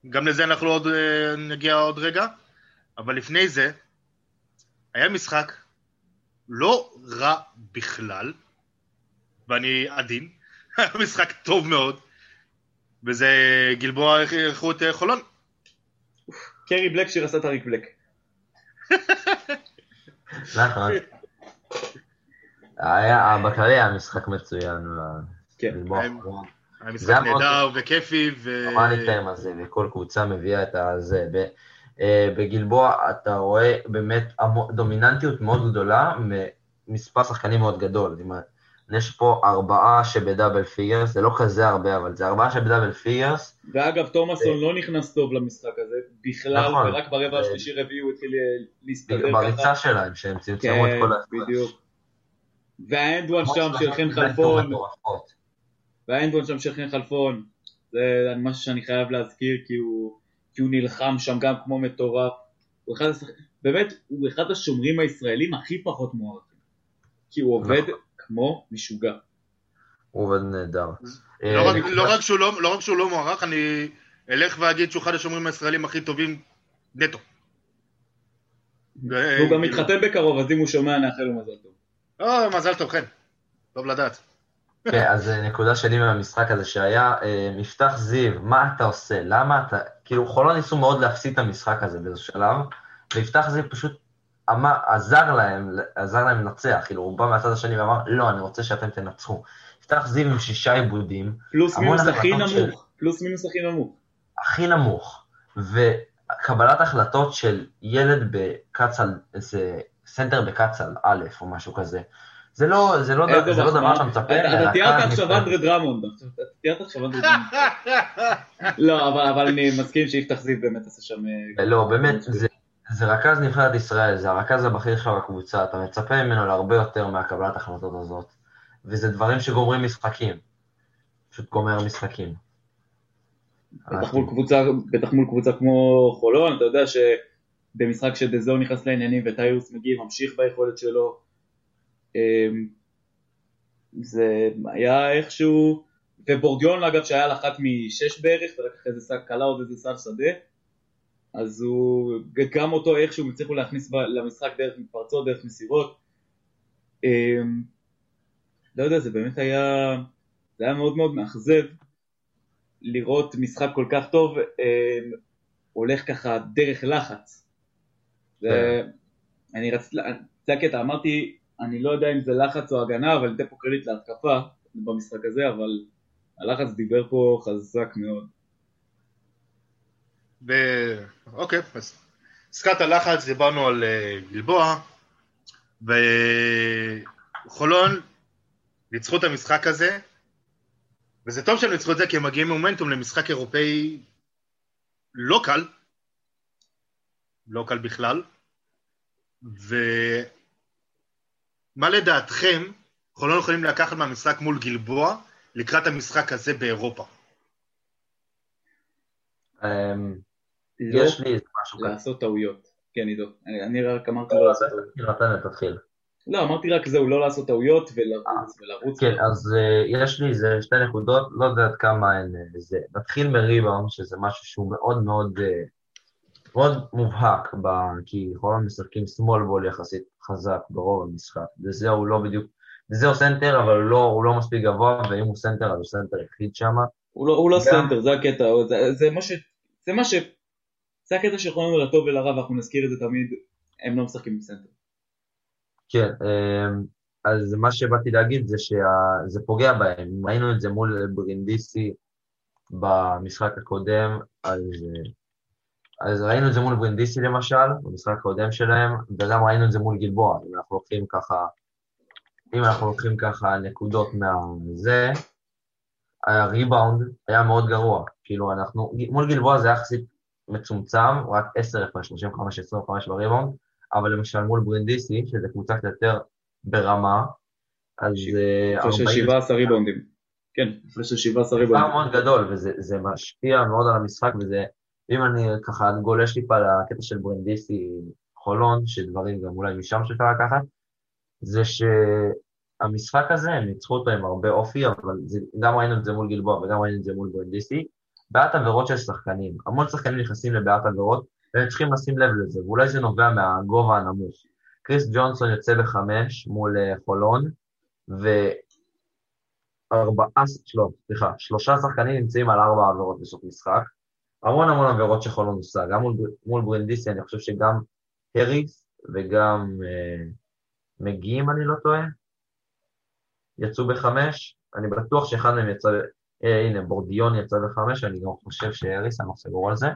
גם לזה אנחנו עוד אה, נגיע עוד רגע, אבל לפני זה, היה משחק לא רע בכלל, ואני עדין, היה משחק טוב מאוד, וזה גלבוע איכו את אה, חולון. קרי בלק שעשה את אריק בלק. נכון. היה, בכללי היה משחק מצוין. כן. היה משחק נהדר וכיפי. מה נתקיים על זה, וכל קבוצה מביאה את הזה. אה, בגלבוע אתה רואה באמת דומיננטיות מאוד גדולה ממספר שחקנים מאוד גדול. יש פה ארבעה שב double figures, זה לא כזה הרבה, אבל זה ארבעה שב double figures. ואגב, תומאסון לא נכנס טוב למשחק הזה בכלל, נכון, ורק ברבע השלישי רביעי הוא התחיל אה, להסתדר ככה. בריצה שלהם, שהם צמצמו את כן, כל ההפרש. בדיוק. והאנדואן שם של חן חלפון, והאנדואן שם של חן חלפון, זה משהו שאני חייב להזכיר, כי הוא... כי הוא נלחם שם גם כמו מטורף. הוא אחד. באמת, הוא אחד השומרים הישראלים הכי פחות מוערכים. כי הוא עובד נכון. כמו משוגע. הוא עובד נהדר. לא, אה, לא, לא, לא רק שהוא לא מוערך, אני אלך ואגיד שהוא אחד השומרים הישראלים הכי טובים נטו. והוא גם מתחתן בקרוב, אז אם הוא שומע נאחל לו מזל טוב. או, מזל טוב, כן. טוב לדעת. כן, אז אה, נקודה שלי מהמשחק הזה שהיה, אה, מפתח זיו, מה אתה עושה? למה אתה... כאילו, חולון ניסו מאוד להפסיד את המשחק הזה באיזשהו שלב, ויפתח זיו פשוט אמר, עזר להם, עזר להם לנצח, כאילו, הוא בא מהצד השני ואמר, לא, אני רוצה שאתם תנצחו. יפתח זיו עם שישה עיבודים. פלוס מינוס הכי נמוך, של... פלוס מינוס הכי נמוך. הכי נמוך. וקבלת החלטות של ילד בקצ"ל, איזה סנטר בקצ"ל א' או משהו כזה. זה לא, זה לא, זה לא דבר שאתה מצפה. אתה תיארת עכשיו אנדרי דרמונד, אתה תיארת עכשיו אנדרי דרמונד. לא, אבל אני מסכים שיפתח זיו באמת עושה שם... אה, לא, באמת, זה רכז נבחרת ישראל, זה הרכז הבכיר שלך בקבוצה, אתה מצפה ממנו להרבה יותר מהקבלת החלטות הזאת. וזה דברים שגומרים משחקים. פשוט גומר משחקים. בטח מול קבוצה, בטח מול קבוצה כמו חולון, אתה יודע שבמשחק שדזו נכנס לעניינים וטיוס מגיע, ממשיך ביכולת שלו. אמ, זה היה איכשהו, ובורדיון אגב שהיה לחת משש בערך, ורק אחרי זה קלה עוד איזה סל שדה, אז הוא, גם אותו איכשהו הצליחו להכניס למשחק דרך מתפרצות, דרך מסירות. אמ, לא יודע, זה באמת היה, זה היה מאוד מאוד מאכזב לראות משחק כל כך טוב אה, הולך ככה דרך לחץ. זה, כן. אני רציתי, זה הקטע, אמרתי, אני לא יודע אם זה לחץ או הגנה, אבל ניתן פה קרדיט להתקפה במשחק הזה, אבל הלחץ דיבר פה חזק מאוד. אוקיי, אז הזכרת לחץ, דיברנו על uh, גלבוע, וחולון ניצחו את המשחק הזה, וזה טוב שהם ניצחו את זה כי הם מגיעים מומנטום למשחק אירופאי לא קל, לא קל בכלל, ומה לדעתכם חולון יכולים לקחת מהמשחק מול גלבוע לקראת המשחק הזה באירופה? אמ, יש לי משהו כזה. לעשות טעויות. כן, עידו. אני רק אמרתי לא לעשות טעויות. תתחיל. לא, אמרתי רק זהו, לא לעשות טעויות ולרוץ ולרוץ. כן, אז אה, יש לי איזה שתי נקודות, לא יודע עד כמה הן אה, זה. נתחיל מריבאונד, שזה משהו שהוא מאוד מאוד מאוד מובהק, ב, כי חולון משחקים small ball יחסית חזק ברוב המשחק, וזה הוא לא בדיוק, וזה הוא סנטר, אבל הוא לא, הוא לא מספיק גבוה, ואם הוא סנטר, אז הוא סנטר יחיד שם. הוא לא, הוא לא גם... סנטר, זה הקטע, זה, זה מה ש... זה מה ש... זה הקטע שיכולנו לטוב ולרע, ואנחנו נזכיר את זה תמיד, הם לא משחקים עם סנטר. כן, אמ, אז מה שבאתי להגיד זה שזה פוגע בהם. ראינו את זה מול ברינדיסי במשחק הקודם, אז, אז ראינו את זה מול ברינדיסי למשל, במשחק הקודם שלהם, וגם ראינו את זה מול גלבוע, אם אנחנו לוקחים ככה, אם אנחנו לוקחים ככה נקודות מהזה, הריבאונד היה מאוד גרוע. כאילו אנחנו, מול גלבוע זה היה יחסית מצומצם, רק 10 הפרש, 35-25 בריבאונד, אבל למשל מול ברינדיסי, שזה קבוצה קצת יותר ברמה, אז... הפרש של 17 ריבאונדים. כן, הפרש של 17 ריבאונדים. זה מאוד גדול, וזה משפיע מאוד על המשחק, וזה, אם אני ככה גולש טיפה לקטע של ברינדיסי חולון, שדברים גם אולי משם שאפשר לקחת, זה שהמשחק הזה, הם ניצחו אותו עם הרבה אופי, אבל זה, גם ראינו את זה מול גלבוע וגם ראינו את זה מול ברינדיסי, בעיית עבירות של שחקנים. המון שחקנים נכנסים לבעיית עבירות, והם צריכים לשים לב לזה, ואולי זה נובע מהגובה הנמוך. קריס ג'ונסון יוצא בחמש מול אה, חולון, וארבעה, לא, סליחה, שלושה שחקנים נמצאים על ארבע עבירות בסוף משחק. המון המון עבירות שחולון עושה, גם מול, מול ברינדיסי, אני חושב שגם הריס וגם אה, מגיעים, אני לא טועה, יצאו בחמש, אני בטוח שאחד מהם יצא, הנה, בורדיון יצא בחמש, אני גם חושב שהריס, אני לא סגור על זה.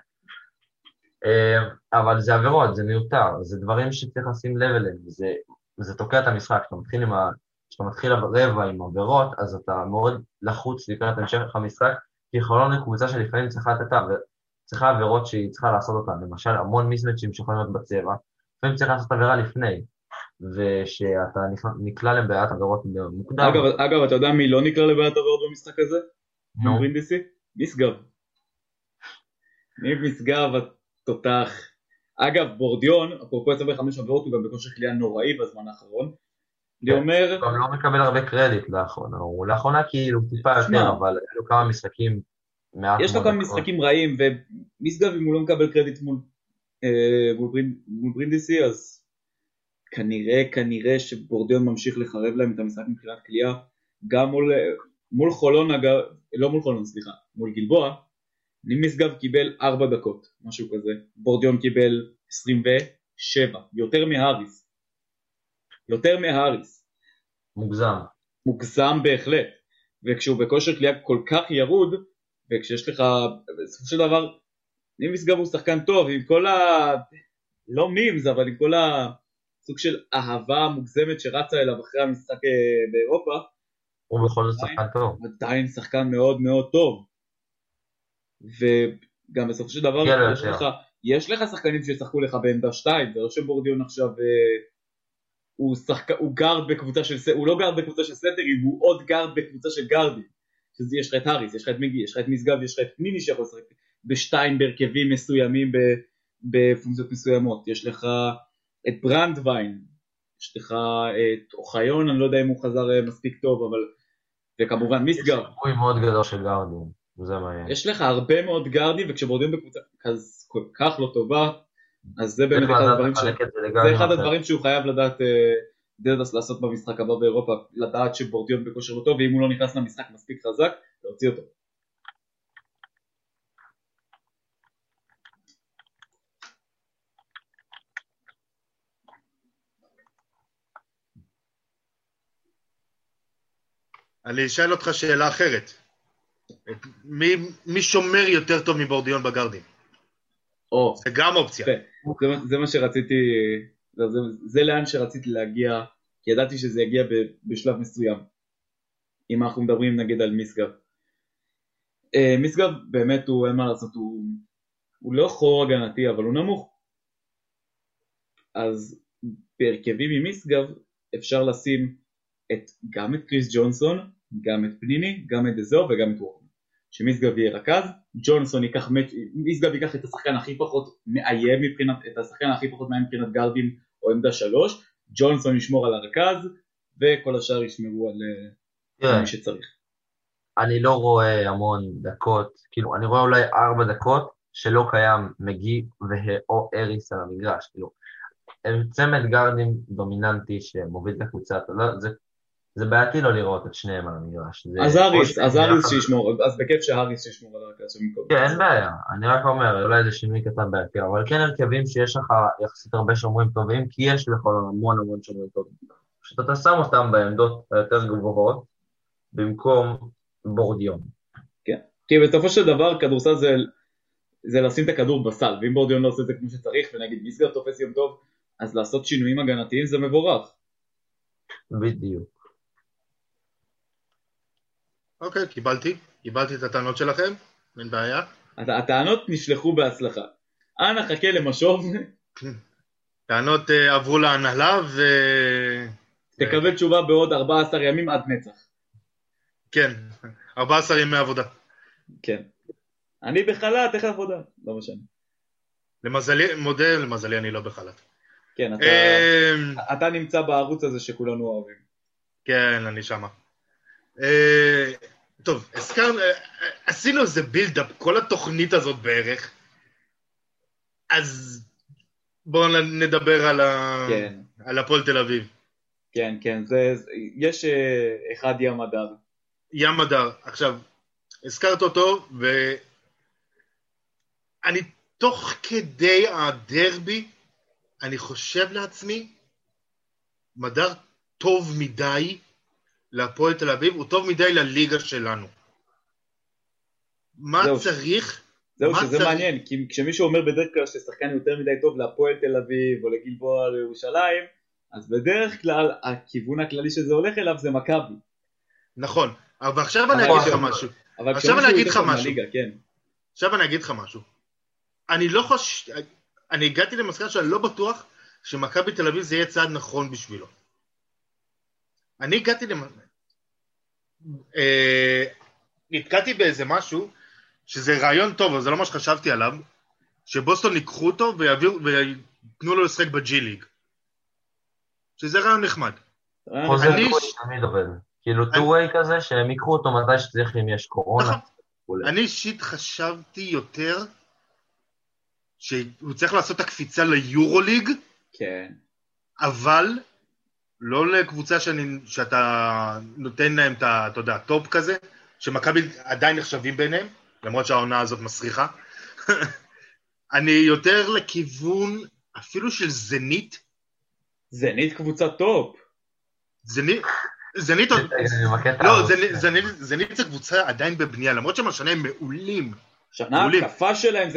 אה, אבל זה עבירות, זה מיותר, זה דברים שצריך לשים לב אליהם, זה, זה תוקע את המשחק, כשאתה מתחיל, ה, כשאתה מתחיל רבע עם עבירות, אז אתה מאוד לחוץ לקראת המשך המשחק, כי חולון היא קבוצה שלפעמים צריכה לתת צריכה עבירות שהיא צריכה לעשות אותן, למשל המון מיסמצ'ים שיכולים להיות בצבע, לפעמים צריך לעשות עבירה לפני, ושאתה נקלע לבעיית עבירות מוקדם. אגב, אגב, אתה יודע מי לא נקלע לבעיית עבירות במשחק הזה? נו. משגב. מי משגב תותח. אגב, בורדיון, אפרופו יצא בחמש עבירות, הוא גם בכושר כליאה נוראי בזמן האחרון. אני אומר... הוא גם לא מקבל הרבה קרדיט לאחרונה, הוא לאחרונה כאילו טיפה יותר, אבל היו לו כמה משחקים מעט יש לו כמה משחקים רעים, ומשגב אם הוא לא מקבל קרדיט מול, אה, מול, ברינ, מול ברינדיסי, אז כנראה, כנראה שבורדיון ממשיך לחרב להם את המשחק מבחינת כליאה, גם מול, מול חולון אגב, לא מול חולון סליחה, מול גלבוע, משגב קיבל 4 דקות, משהו כזה, בורדיון קיבל 27, יותר מהאריס, יותר מהאריס. מוגזם. מוגזם בהחלט, וכשהוא בכושר כליאה כל כך ירוד, וכשיש לך, בסופו של דבר, נים משגב הוא שחקן טוב, עם כל ה... לא מימס, אבל עם כל הסוג של אהבה מוגזמת שרצה אליו אחרי המשחק אה, באירופה. הוא בכל זאת שחקן טוב. עדיין שחקן מאוד מאוד טוב. וגם בסופו של דבר, יש לך, יש לך שחקנים שישחקו לך בעמדה 2, זה לא שבורדיון עכשיו... אה, הוא, שחק... הוא גארד בקבוצה של, הוא לא גארד בקבוצה של סנטרים, הוא עוד גארד בקבוצה של גארדים. שזה יש לך את האריס, יש לך את מיגי, יש לך את משגב, יש לך את ניני שיכול לשחק בשתיים בהרכבים מסוימים בפונקציות מסוימות, יש לך את ברנדווין, יש לך את אוחיון, אני לא יודע אם הוא חזר אה, מספיק טוב, אבל... וכמובן משגב. יש ריבוי מאוד גדול של גארדים, זה מעניין. יש לך הרבה מאוד גארדים, וכשבורדים בקבוצה כז כל כך לא טובה, אז זה באמת אחד הדברים, ש... זה אחד הדברים שהוא חייב לדעת אה, דרדס לעשות במשחק הבא באירופה, לדעת שבורדיון בכושר לא טוב, ואם הוא לא נכנס למשחק מספיק חזק, להוציא אותו. אני אשאל אותך שאלה אחרת. מי, מי שומר יותר טוב מבורדיון בגרדים? או. זה גם אופציה. זה, זה מה שרציתי זה, זה, זה לאן שרציתי להגיע, כי ידעתי שזה יגיע ב, בשלב מסוים, אם אנחנו מדברים נגיד על משגב. Uh, משגב באמת הוא, אין מה לעשות, הוא, הוא לא חור הגנתי אבל הוא נמוך. אז בהרכבים עם משגב אפשר לשים את, גם את קריס ג'ונסון, גם את פניני, גם את דזו וגם את וורקמן. שמשגב יהיה רכז, ג'ונסון ייקח, משגב ייקח את השחקן הכי פחות מאיים מבחינת, את השחקן הכי פחות מאיים מבחינת גרדים או עמדה שלוש, ג'ונסון ישמור על הרכז, וכל השאר ישמרו על yeah. מי שצריך. אני לא רואה המון דקות, כאילו, אני רואה אולי ארבע דקות שלא קיים מגי או אריס על המגרש, כאילו, הם צמד גארדים דומיננטי שמוביל את הקבוצה, לא, זה, זה בעייתי לא לראות את שניהם על המגרש. אז אריס, אז אריס שישמור, אז בכיף שהאריס שישמור על הרכז במקום. כן, אין בעיה, אני רק אומר, אולי זה שינוי קטן בעייתי, אבל כן הרכבים שיש לך יחסית הרבה שומרים טובים, כי יש לכל המון המון שומרים טובים. שאתה שם אותם בעמדות היותר גבוהות, במקום בורדיון. כן, כי בסופו של דבר כדורסל זה, זה לשים את הכדור בסל, ואם בורדיון לא עושה את זה כמו שצריך, ונגיד מסגר תופס יום טוב, אז לעשות שינויים הגנתיים זה מבורך. בדיוק. אוקיי, קיבלתי. קיבלתי את הטענות שלכם, אין בעיה. הטענות נשלחו בהצלחה. אנא חכה למשוב. טענות uh, עברו להנהלה ו... תקבל תשובה בעוד 14 ימים עד נצח. כן, 14 ימי עבודה. כן. אני בחל"ת, איך עבודה? לא משנה. למזלי, מודה, למזלי אני לא בחל"ת. כן, אתה, אמ, אתה נמצא בערוץ הזה שכולנו אוהבים. כן, אני שמה. אה, טוב, הזכרנו, אה, עשינו איזה בילדאפ, כל התוכנית הזאת בערך, אז בואו נדבר על, ה... כן. על הפועל תל אביב. כן, כן, זה, יש אה, אחד ים הדר. ים הדר. עכשיו, הזכרת אותו, ואני תוך כדי הדרבי, אני חושב לעצמי, מדר טוב מדי להפועל תל אביב, הוא טוב מדי לליגה שלנו. מה זהו, צריך? זהו, מה שזה צריך? מעניין, כי כשמישהו אומר בדרך כלל ששחקן יותר מדי טוב להפועל תל אביב או לגלבוע לירושלים, אז בדרך כלל הכיוון הכללי שזה הולך אליו זה מכבי. נכון, אבל עכשיו אני אגיד לך משהו. עכשיו אני אגיד לך משהו. כן. עכשיו אני אגיד לך משהו. אני לא חושב, אני הגעתי למסקנה שאני לא בטוח שמכבי תל אביב זה יהיה צעד נכון בשבילו. אני הגעתי למ... אה, נתקעתי באיזה משהו, שזה רעיון טוב, אבל זה לא מה שחשבתי עליו, שבוסטון ייקחו אותו ויעביר, וייתנו לו לשחק ב G League. שזה רעיון נחמד. חוזר אני- תמיד עובד. כאילו אני- two-way כזה, שהם ייקחו אותו מתי שצריך אם יש קורונה. נכון. אני אישית חשבתי יותר שהוא צריך לעשות את הקפיצה ליורוליג, כן. אבל לא לקבוצה שאני, שאתה נותן להם את ה... אתה יודע, top כזה, שמכבי עדיין נחשבים ביניהם, למרות שהעונה הזאת מסריחה. אני יותר לכיוון אפילו של זנית. זנית קבוצה top. זנית... זנית לא. זנית- זה קבוצה עדיין בבנייה, למרות שהם השנה הם מעולים. שנה. ההתקפה שלהם,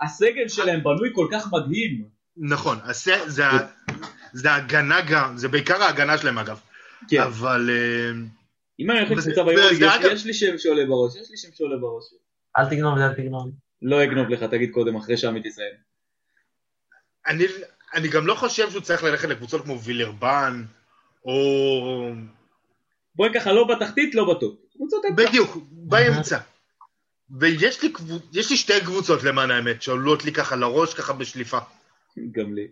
הסגל שלהם בנוי כל כך מדהים. נכון, זה זה ההגנה גם, זה בעיקר ההגנה שלהם אגב. כן. אבל... אה, אם אני הולך לקבוצה וזה יש- לי שם שעולה בראש, יש לי שם שעולה בראש. אל תגנוב לי, אל תגנוב. לא אגנוב לך, תגיד קודם, אחרי שעמית יסיים. אני, אני גם לא חושב שהוא צריך ללכת לקבוצות כמו וילרבן, או... בואי ככה, לא בתחתית, לא בטופ. קבוצות אמצע. בדיוק, באמצע. ויש לי, קבוצ... יש לי שתי קבוצות למען האמת, שעולות לי ככה לראש, ככה בשליפה. גם לי.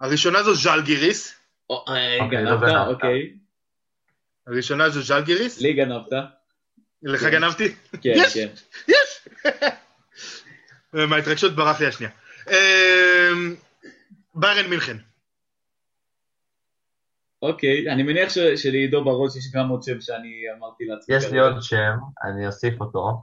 הראשונה זו ז'אלגיריס, או, אה, אוקיי, לא גנבת. אוקיי. הראשונה זו ז'אלגיריס, לי גנבת. לך. גנבתי? כן! כן. יש! מההתרגשות ברח לי השנייה. אמ, ביירן מינכן. אוקיי, אני מניח שלעידו בראש יש גם עוד שם שאני אמרתי לעצמי. יש לי. עוד שם, אני אוסיף אותו.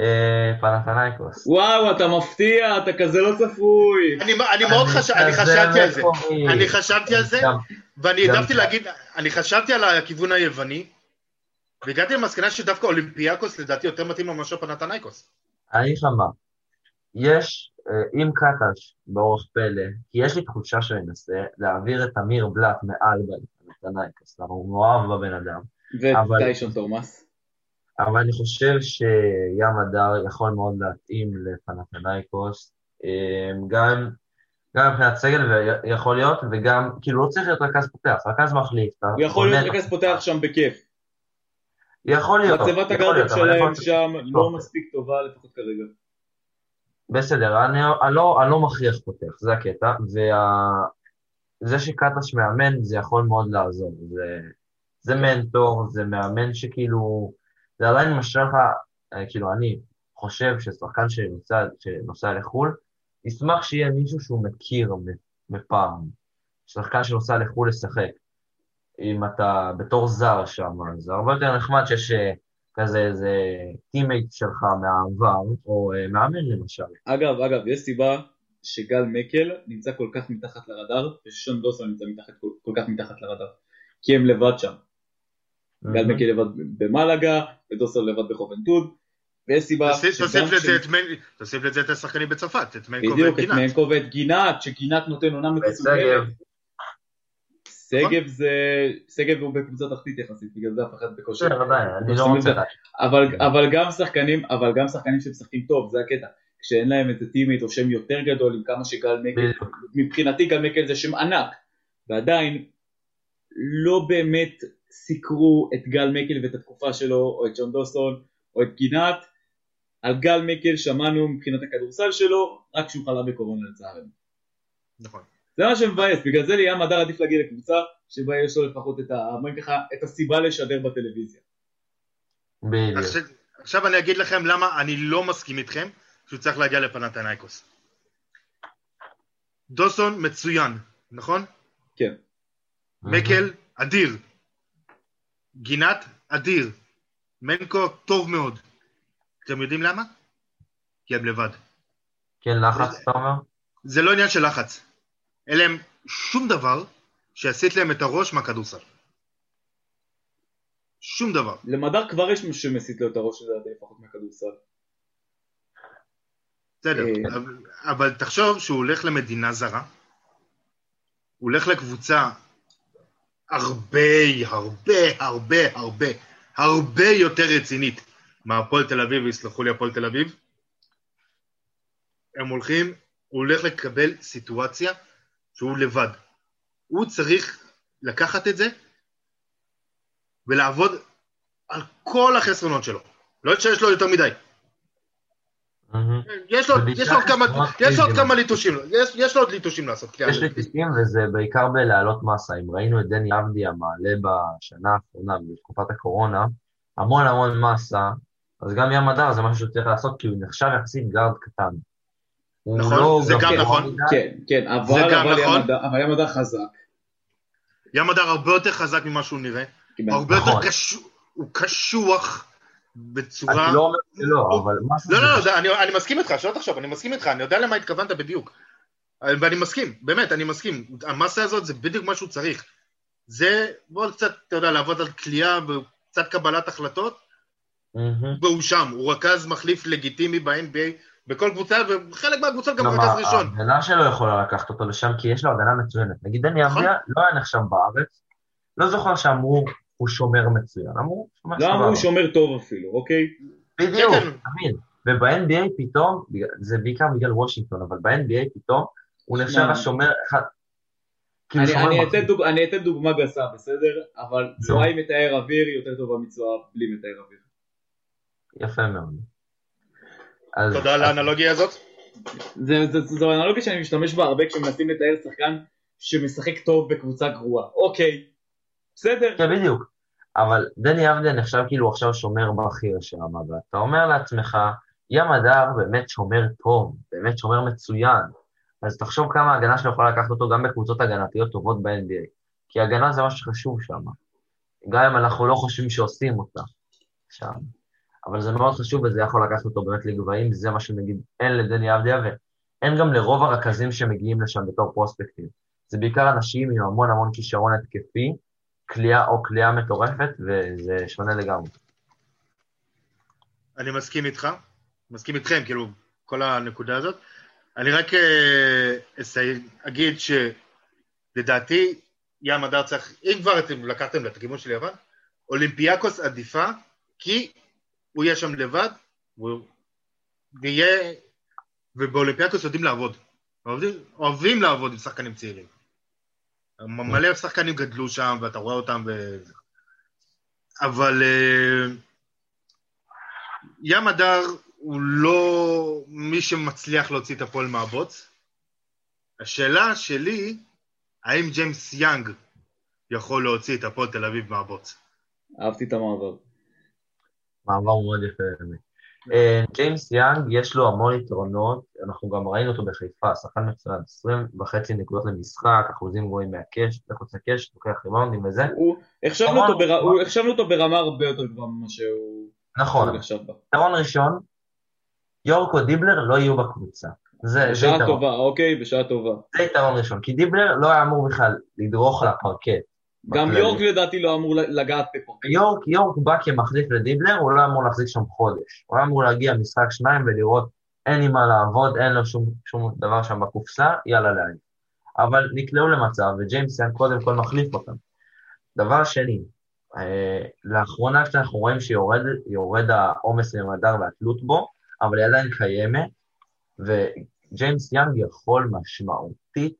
אה, פנתנייקוס. וואו, אתה מפתיע, אתה כזה לא צפוי. אני אני מאוד חשבתי, אני חשבתי על זה. אני חשבתי על זה, ואני העדפתי. להגיד, אני חשבתי על הכיוון היווני, והגעתי למסקנה שדווקא אולימפיאקוס לדעתי יותר מתאים לו מאשר פנתנייקוס. אני מה, יש, אה, עם קטש באורח פלא, כי יש לי תחושה שאני אנסה להעביר את אמיר בלאט מעל פנתנייקוס, למה הוא מאוהב בבן אדם. אבל- וטיישון תורמאס. אבל אני חושב שים הדר יכול מאוד להתאים לפנתנייקוס, אה, גם, גם מבחינת סגל ויכול להיות, וגם, כאילו לא צריך להיות רכז פותח, רכז מחליף. הוא יכול להיות רכז פותח שם בכיף. יכול להיות, מצבת יכול הגרדים יכול שלהם שם לא. מספיק טובה לפחות כרגע. בסדר, אני, אני, לא, אני לא מכריח פותח, זה הקטע, וזה שקטש מאמן זה יכול מאוד לעזור, זה, זה מנטור, זה מאמן שכאילו, זה עדיין משאיר לך, אה, כאילו אני חושב ששחקן שנוסע, שנוסע לחו"ל, ישמח שיהיה מישהו שהוא מכיר מפעם, שחקן שנוסע לחו"ל לשחק. אם אתה בתור זר שם, זה הרבה יותר נחמד שיש אה, כזה איזה teammate שלך מהעבר, או אה, מאמן למשל. אגב, אגב, יש סיבה שגל מקל נמצא כל כך מתחת לרדאר, ושון דוסון נמצא מתחת, כל, כל כך מתחת לרדאר. כי הם לבד שם. גל מקל לבד במלאגה, ודוסון לבד בחובנטוד, ויש סיבה תוסיף לזה את השחקנים בצרפת, את מנקו בדיוק, את. מנקו ואת גינת, שגינת נותן עונה מצוינת. ושגב, שגב זה... שגב הוא בקבוצה תחתית יחסית, בגלל זה אף אחד אני לא. אבל, אבל גם שחקנים, אבל גם שחקנים שמשחקים טוב, זה הקטע. כשאין להם איזה טימית או שם יותר גדול עם כמה שגל מקל. מבחינתי גל מקל זה שם ענק, ועדיין לא באמת סיקרו את גל מקל ואת התקופה שלו, או את ג'ון דוסון, או את גינת. על גל מקל שמענו מבחינת הכדורסל שלו, רק כשהוא חלה בקורונה לצערנו. נכון. זה מה שמבאס, בגלל זה לים הדר עדיף להגיע לקבוצה שבה יש לו לפחות את, ה, ככה, את הסיבה לשדר בטלוויזיה. בדיוק. עכשיו- עכשיו אני אגיד לכם למה אני לא מסכים איתכם שהוא צריך להגיע לפנתנייקוס. דוסון מצוין, נכון? כן. מקל אדיר. גינת אדיר. מנקו טוב מאוד. אתם יודעים למה? כי הם לבד. כן, לחץ, אתה אומר? זה לא עניין של לחץ. אין להם שום דבר שיסיט להם את הראש מהכדורסל. שום דבר. למדר כבר יש מישהו שמסיט לו את הראש לדעתי לפחות מהכדורסל. בסדר, אה. אבל, אבל תחשוב שהוא הולך למדינה זרה, הוא הולך לקבוצה הרבה, הרבה, הרבה, הרבה, הרבה יותר רצינית מהפועל תל אביב, ויסלחו לי הפועל תל אביב. הם הולכים, הוא הולך לקבל סיטואציה שהוא לבד. הוא צריך לקחת את זה ולעבוד על כל החסרונות שלו. לא שיש לו יותר מדי. יש לו עוד כמה ליטושים, יש לו עוד ליטושים לעשות. יש ליטושים וזה בעיקר בלהעלות מסה. אם ראינו את דני אבדיה מעלה בשנה האחרונה, בתקופת הקורונה, המון המון מסה, אז גם ים הדר זה משהו שצריך לעשות, כי הוא נחשב יחסית גארד קטן. נכון, לא זה גם נכון. כן, כן, אבל נכון. ים הדר חזק. ים הדר הרבה יותר חזק ממה שהוא נראה. הרבה יותר נכון. קשוח, הוא קשוח. בצורה... אני לא אומר שלא, אבל. לא, לא, לא, אני מסכים איתך, שלא תחשוב, אני מסכים איתך, אני יודע למה התכוונת בדיוק. ואני מסכים, באמת, אני מסכים. המסה הזאת זה בדיוק מה שהוא צריך. זה, בוא קצת, אתה יודע, לעבוד על כליאה וקצת קבלת החלטות, והוא שם, הוא רכז מחליף לגיטימי ב-NBA בכל קבוצה, וחלק מהקבוצות גם רכז ראשון. ההגנה שלו יכולה לקחת אותו לשם, כי יש לו הגנה מצוינת. נגיד דני נכון. אביה לא היה נחשב בארץ, לא זוכר שאמרו הוא שומר מצוין, אמרו שומר. לא אמרו שומר טוב אפילו, אוקיי? בדיוק, כן, כן. תמיד. וב-NBA פתאום, זה בעיקר בגלל וושינגטון, אבל ב-NBA פתאום הוא נחשב השומר אחד. כאילו אני אתן דוגמה גסה, בסדר? אבל עם מתאר אוויר היא יותר טובה מצואה בלי מתאר אוויר. יפה מאוד. תודה על האנלוגיה הזאת. זו אנלוגיה שאני משתמש בה הרבה כשמנסים לתאר שחקן שמשחק טוב בקבוצה גרועה. אוקיי, בסדר. כן, בדיוק. אבל דני אבדיה נחשב כאילו עכשיו שומר בכיר שם, ואתה אומר לעצמך, ים הדר באמת שומר טוב, באמת שומר מצוין. אז תחשוב כמה הגנה שלו יכולה לקחת אותו גם בקבוצות הגנתיות טובות ב-NBA. כי הגנה זה מה שחשוב שם. גם אם אנחנו לא חושבים שעושים אותה שם. אבל זה מאוד חשוב וזה יכול לקחת אותו באמת לגבהים, זה מה שנגיד אין לדני אבדיה ואין גם לרוב הרכזים שמגיעים לשם בתור פרוספקטים. זה בעיקר אנשים עם המון המון כישרון התקפי, כליאה או כליאה מטורפת, וזה שונה לגמרי. אני מסכים איתך, מסכים איתכם, כאילו, כל הנקודה הזאת. אני רק אה, אגיד שלדעתי, ים הדר צריך, אם כבר אתם לקחתם את הכיוון של יוון, אולימפיאקוס עדיפה, כי הוא יהיה שם לבד, הוא יהיה, ובאולימפיאקוס יודעים לעבוד. אוהבים לעבוד עם שחקנים צעירים. מלא שחקנים גדלו שם, ואתה רואה אותם ו... אבל uh, ים הדר הוא לא מי שמצליח להוציא את הפועל מהבוץ. השאלה שלי, האם ג'יימס יאנג יכול להוציא את הפועל תל אביב מהבוץ? אהבתי את המעבר. מעבר מאוד יפה. אה, ג'יימס יאנג, יש לו המון יתרונות, אנחנו גם ראינו אותו בחיפה, שחקן מצוין, 20 וחצי נקודות למשחק, אחוזים גבוהים מהקשת, מחוץ לקשת, לוקח ריבאונדים וזה. החשבנו אותו ברמה הרבה יותר גבוהה ממה שהוא נכון. יתרון ראשון, יורק או דיבלר לא יהיו בקבוצה. זה, בשעה זה טובה, אוקיי, בשעה טובה. זה יתרון ראשון, כי דיבלר לא היה אמור בכלל לדרוך על הפרקט. גם יורק לדעתי לא אמור לגעת בפוקר. יורק, יורק בא כמחליף לדיבלר, הוא לא אמור להחזיק שם חודש. הוא היה אמור להגיע משחק שניים ולראות אין לי מה לעבוד, אין לו שום, שום דבר שם בקופסה, יאללה להגיד. אבל נקלעו למצב, וג'יימס יאן קודם כל מחליף אותם. דבר שני, אה, לאחרונה כשאנחנו רואים שיורד העומס למדר והתלות בו, אבל היא עדיין קיימת, וג'יימס יאנג יכול משמעותית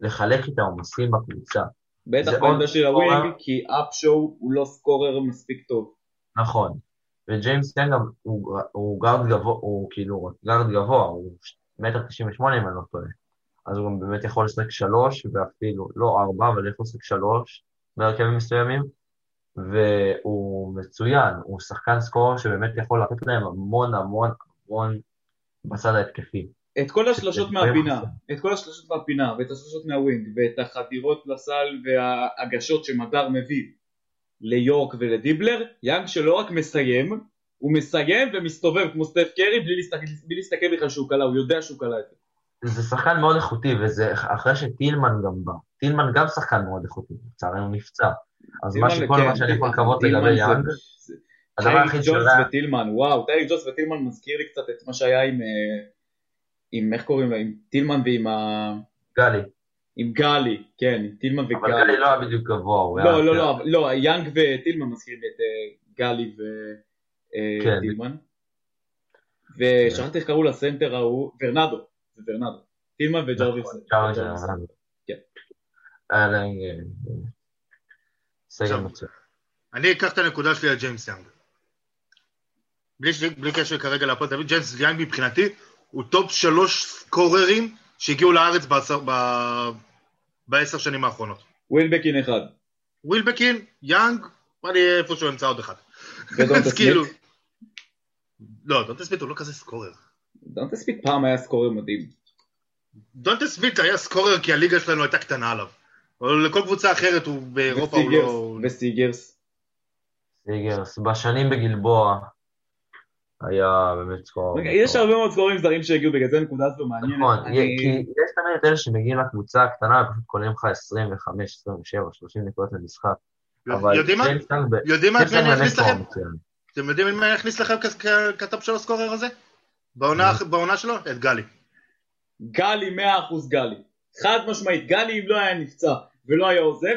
לחלק את העומסים בקבוצה. בטח בעמדה של ה wing, כי אפשואו הוא לא סקורר מספיק טוב. נכון. וג'יימס יאנג גם הוא, הוא גארד גבוה, הוא כאילו גארד גבוה, הוא מטר תשעים ושמונה אם אני לא טועה. אז הוא גם באמת יכול לשחק שלוש, ואפילו, לא ארבע, אבל יכול לשחק שלוש בהרכבים מסוימים, והוא מצוין, הוא שחקן סקורר שבאמת יכול לתת להם המון המון המון בצד ההתקפי. את כל השלושות מהפינה, את כל השלושות מהפינה, ואת השלושות מה wing, ואת החדירות לסל וההגשות שמדר מביא ליורק ולדיבלר, יאנג שלא רק מסיים, הוא מסיים ומסתובב כמו סטף קרי בלי להסתכל, בלי להסתכל בכלל שהוא קלע, הוא יודע שהוא קלע את זה. זה שחקן מאוד איכותי, וזה אחרי שטילמן גם בא. טילמן גם שחקן מאוד איכותי, לצערנו נפצע. אז מה שכל כן, מה שאני יכול לקוות לגבי יאנג, הדבר היחיד שלו... טייק ג'ונס וטילמן, וואו, טייק ג'ונס וטילמן מזכיר לי קצת את מה שהיה עם... אה, עם איך קוראים לה, עם טילמן ועם ה... גלי. עם גלי, כן, עם טילמן וגלי. אבל גלי לא היה בדיוק גבוה, הוא לא, היה... לא, לא, לא, לא, יאנג וטילמן מזכירים את אה, גלי וטילמן. אה, כן. ושכחתי איך קראו לסנטר ההוא, ורנדו, זה ורנדו. טילמן וג'רוויס. נכון, כן. אה. אני אקח את הנקודה שלי על ג'יימס יאנג. בלי, קשר כרגע להפועל תל אביב, ג'יימס יאנג מבחינתי הוא טופ שלוש סקוררים שהגיעו לארץ בעשר, ב... בעשר שנים האחרונות. ווילבקין אחד. ווילבקין, יאנג, איפה שהוא אמצע עוד אחד. אז כאילו... לא, דונטה סמית הוא לא כזה סקורר. דונטה סמית פעם היה סקורר מדהים. דונטה סמית היה סקורר כי הליגה שלנו הייתה קטנה עליו. אבל לכל קבוצה אחרת הוא באירופה הוא לא... וסיגרס. סיגרס, בשנים בגלבוע היה באמת סקורר. רגע, יש הרבה מאוד סקוררים זרים שהגיעו, בגלל זה נקודה הזו מעניינת. נכון, כי יש תמיד את אלה שמגיעים לקבוצה הקטנה ופשוט קולעים לך 25, 27, 30 נקודות למשחק. אבל יודעים מה? מה אני אכניס לכם? אתם יודעים מי אני אכניס לכם כ- כ- כטופ של הסקורר הזה? בעונה בעונה שלו? את גלי. גלי 100% גלי. חד משמעית, גלי אם לא היה נפצע ולא היה עוזב,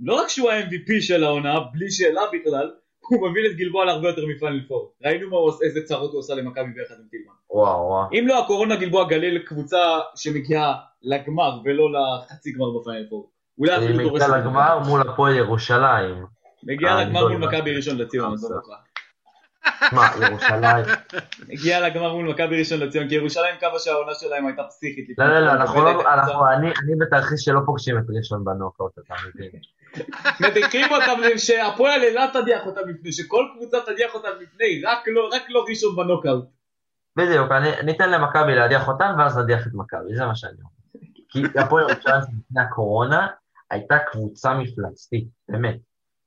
לא רק שהוא ה-MVP של העונה, בלי שאלה בכלל, הוא מביא את גלבוע להרבה יותר מפאנל פור. ראינו מה עושה, איזה צרות הוא עשה למכבי ביחד עם טילמן. וואו וואו. אם לא הקורונה גלבוע גליל קבוצה שמגיעה לגמר ולא לחצי גמר בפאנל פור. אולי היא אפילו דורסת מגיעה את לגמר. מול הפועל ירושלים. מגיעה אה, לגמר מול? מכבי ראשון לציון, עזוב. אותך. מה, ירושלים? הגיעה לגמר מול מכבי ראשון לציון, כי ירושלים קו שהעונה שלהם הייתה פסיכית. לא, לא, לא, לא, אני בתרחיש שלא פוגשים את ראשון בנוקאוט, אתה מבין? מדיחים אותם, שהפועל אילת תדיח אותם לפני, שכל קבוצה תדיח אותם לפני, רק לא, רק לא ראשון בנוקאוט. בדיוק, אני- ניתן למכבי להדיח אותם ואז נדיח את מכבי, זה מה שאני אומר. כי הפועל ירושלים לפני הקורונה הייתה קבוצה מפלצתית, באמת.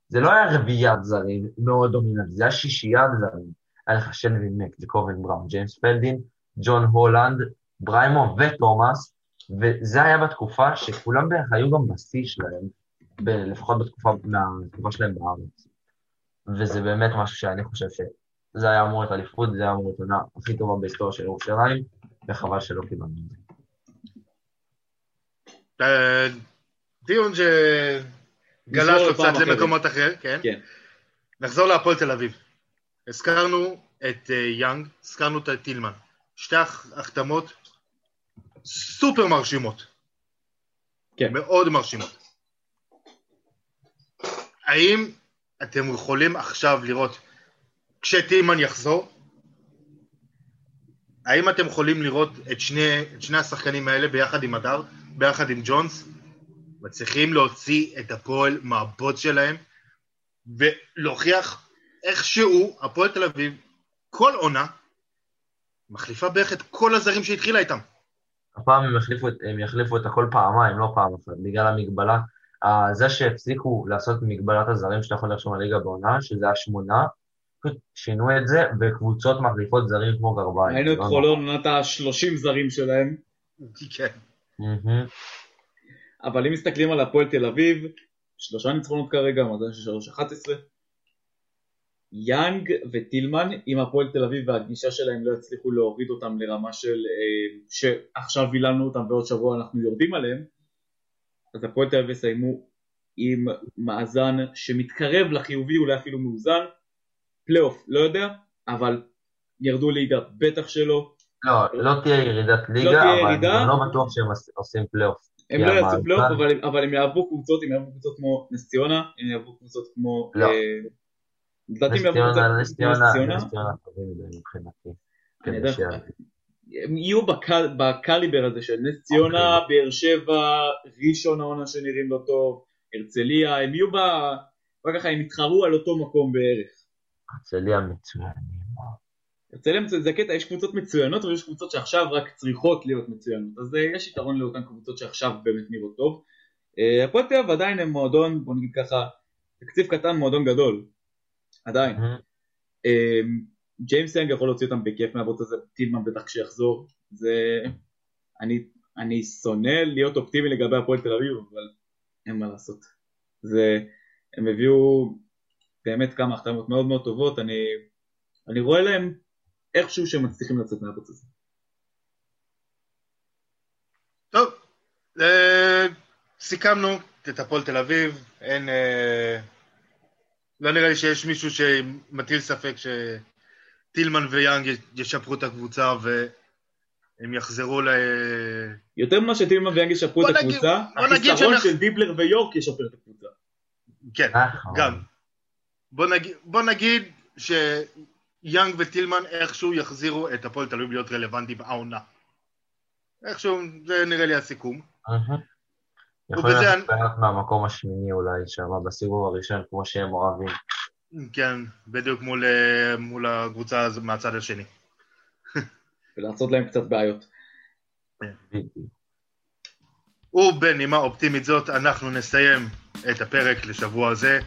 זה לא היה רביעיית זרים מאוד דומיננטית, זה היה שישיית זרים. היה לך שלווין מק, וקובן בראון, ג'יימס פלדין, ג'ון הולנד, בריימו ותומאס, וזה היה בתקופה שכולם בערך היו גם בשיא שלהם, ב- לפחות בתקופה, מהתקופה שלהם בארץ. וזה באמת משהו שאני חושב שזה היה אמור להיות אליפות, זה היה אמור להיות עונה הכי טובה בהיסטוריה של ירושלים, וחבל שלא קיבלנו את זה. אה, דיון שגלש נשמור לו לפעם קצת. למקומות אחר, כן? כן. נחזור להפועל תל אביב. הזכרנו את אה, יאנג, הזכרנו את טילמן. שתי הח- החתמות סופר מרשימות. כן. מאוד מרשימות. האם אתם יכולים עכשיו לראות, כשטילמן יחזור, האם אתם יכולים לראות את שני, את שני השחקנים האלה ביחד עם הדר, ביחד עם ג'ונס, מצליחים להוציא את הפועל מהבוט שלהם, ולהוכיח איכשהו הפועל תל אביב, כל עונה, מחליפה בערך את כל הזרים שהתחילה איתם. הפעם הם יחליפו, הם יחליפו את הכל פעמיים, לא פעם אחת, בגלל המגבלה. אה, זה שהפסיקו לעשות מגבלת הזרים שאתה יכול לרשום לליגה בעונה, שזה היה שמונה, פשוט שינו את זה, וקבוצות מחליפות זרים כמו גרביים. ראינו את לא חולון, עונת ה-30 זרים שלהם, כן. אבל אם מסתכלים על הפועל תל אביב, שלושה ניצחונות כרגע, מאזן של 3-11. יאנג וטילמן, אם הפועל תל אביב והגישה שלהם לא יצליחו להוריד אותם לרמה של אה, שעכשיו וילנו אותם ועוד שבוע אנחנו יורדים עליהם, אז הפועל תל אביב יסיימו עם מאזן שמתקרב לחיובי, אולי אפילו מאוזן. פלייאוף, לא יודע, אבל ירדו ליגה, בטח שלא. לא, לא תהיה ירידת ליגה, תהיה אבל ירידה. אני לא בטוח שהם עוש- עושים פלייאוף. הם לא יעשו פלייאוף, אבל, אבל הם יעברו קבוצות, הם יעברו קבוצות כמו נס ציונה, הם יעברו קבוצות כמו... לא. אה, לדעתי נס הם יעברו קבוצות ציונה, נס כמו ציונה, נס ציונה. נס ציונה טובים מדי מבחינתי. הם יהיו בקל, בקליבר הזה של נס ציונה, אוקיי. באר שבע, ראשון העונה שנראים לא טוב, הרצליה, הם יהיו ב... רק ככה הם יתחרו על אותו מקום בערך. הרצליה מצוינים. הרצליה מצוין, זה הקטע, יש קבוצות מצוינות ויש קבוצות שעכשיו רק צריכות להיות מצוינות, אז אה, יש יתרון לאותן קבוצות שעכשיו באמת נראות טוב. אה, הפועל תל אביב עדיין הם מועדון, בוא נגיד ככה, תקציב קטן מועדון גדול, עדיין. מהמם. ג'יימס יאנג יכול להוציא אותם בכיף מהבוט הזה, טילמן בטח כשיחזור, זה... אני, אני שונא להיות אופטימי לגבי הפועל תל אביב, אבל אין מה לעשות. זה... הם הביאו באמת כמה החתמות מאוד מאוד טובות, אני, אני רואה להם איכשהו שהם מצליחים לצאת מהבוט הזה. טוב, אה, סיכמנו את הפועל תל אביב, אין... אה, לא נראה לי שיש מישהו שמטיל ספק שטילמן ויאנג ישפרו את הקבוצה והם יחזרו ל... יותר ממה שטילמן ויאנג ישפרו את נגיד- הקבוצה, החיסרון של דיבלר ויורק ישפר את הקבוצה. כן, נכון. גם. בוא נגיד, בוא נגיד ש... יאנג וטילמן איכשהו יחזירו את הפועל תל אביב להיות רלוונטיים העונה. איכשהו, זה נראה לי הסיכום. יכול להיות מהמקום השמיני אולי, שם בסיבוב הראשון, כמו שהם אוהבים. כן, בדיוק מול, אה, מול הקבוצה מהצד השני. ולעשות להם קצת בעיות. ובנימה אופטימית זאת, אנחנו נסיים את הפרק לשבוע הזה.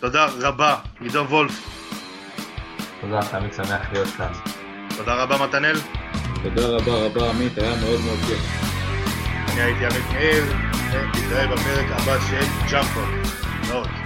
תודה רבה, עידו וולף. תודה, תמיד שמח להיות כאן. תודה רבה, מתנאל. תודה רבה רבה, עמית, היה מאוד מאוד כיף. אני הייתי עמית מאיר, ונתראה בפרק הבא של ג'אמפו. מאוד.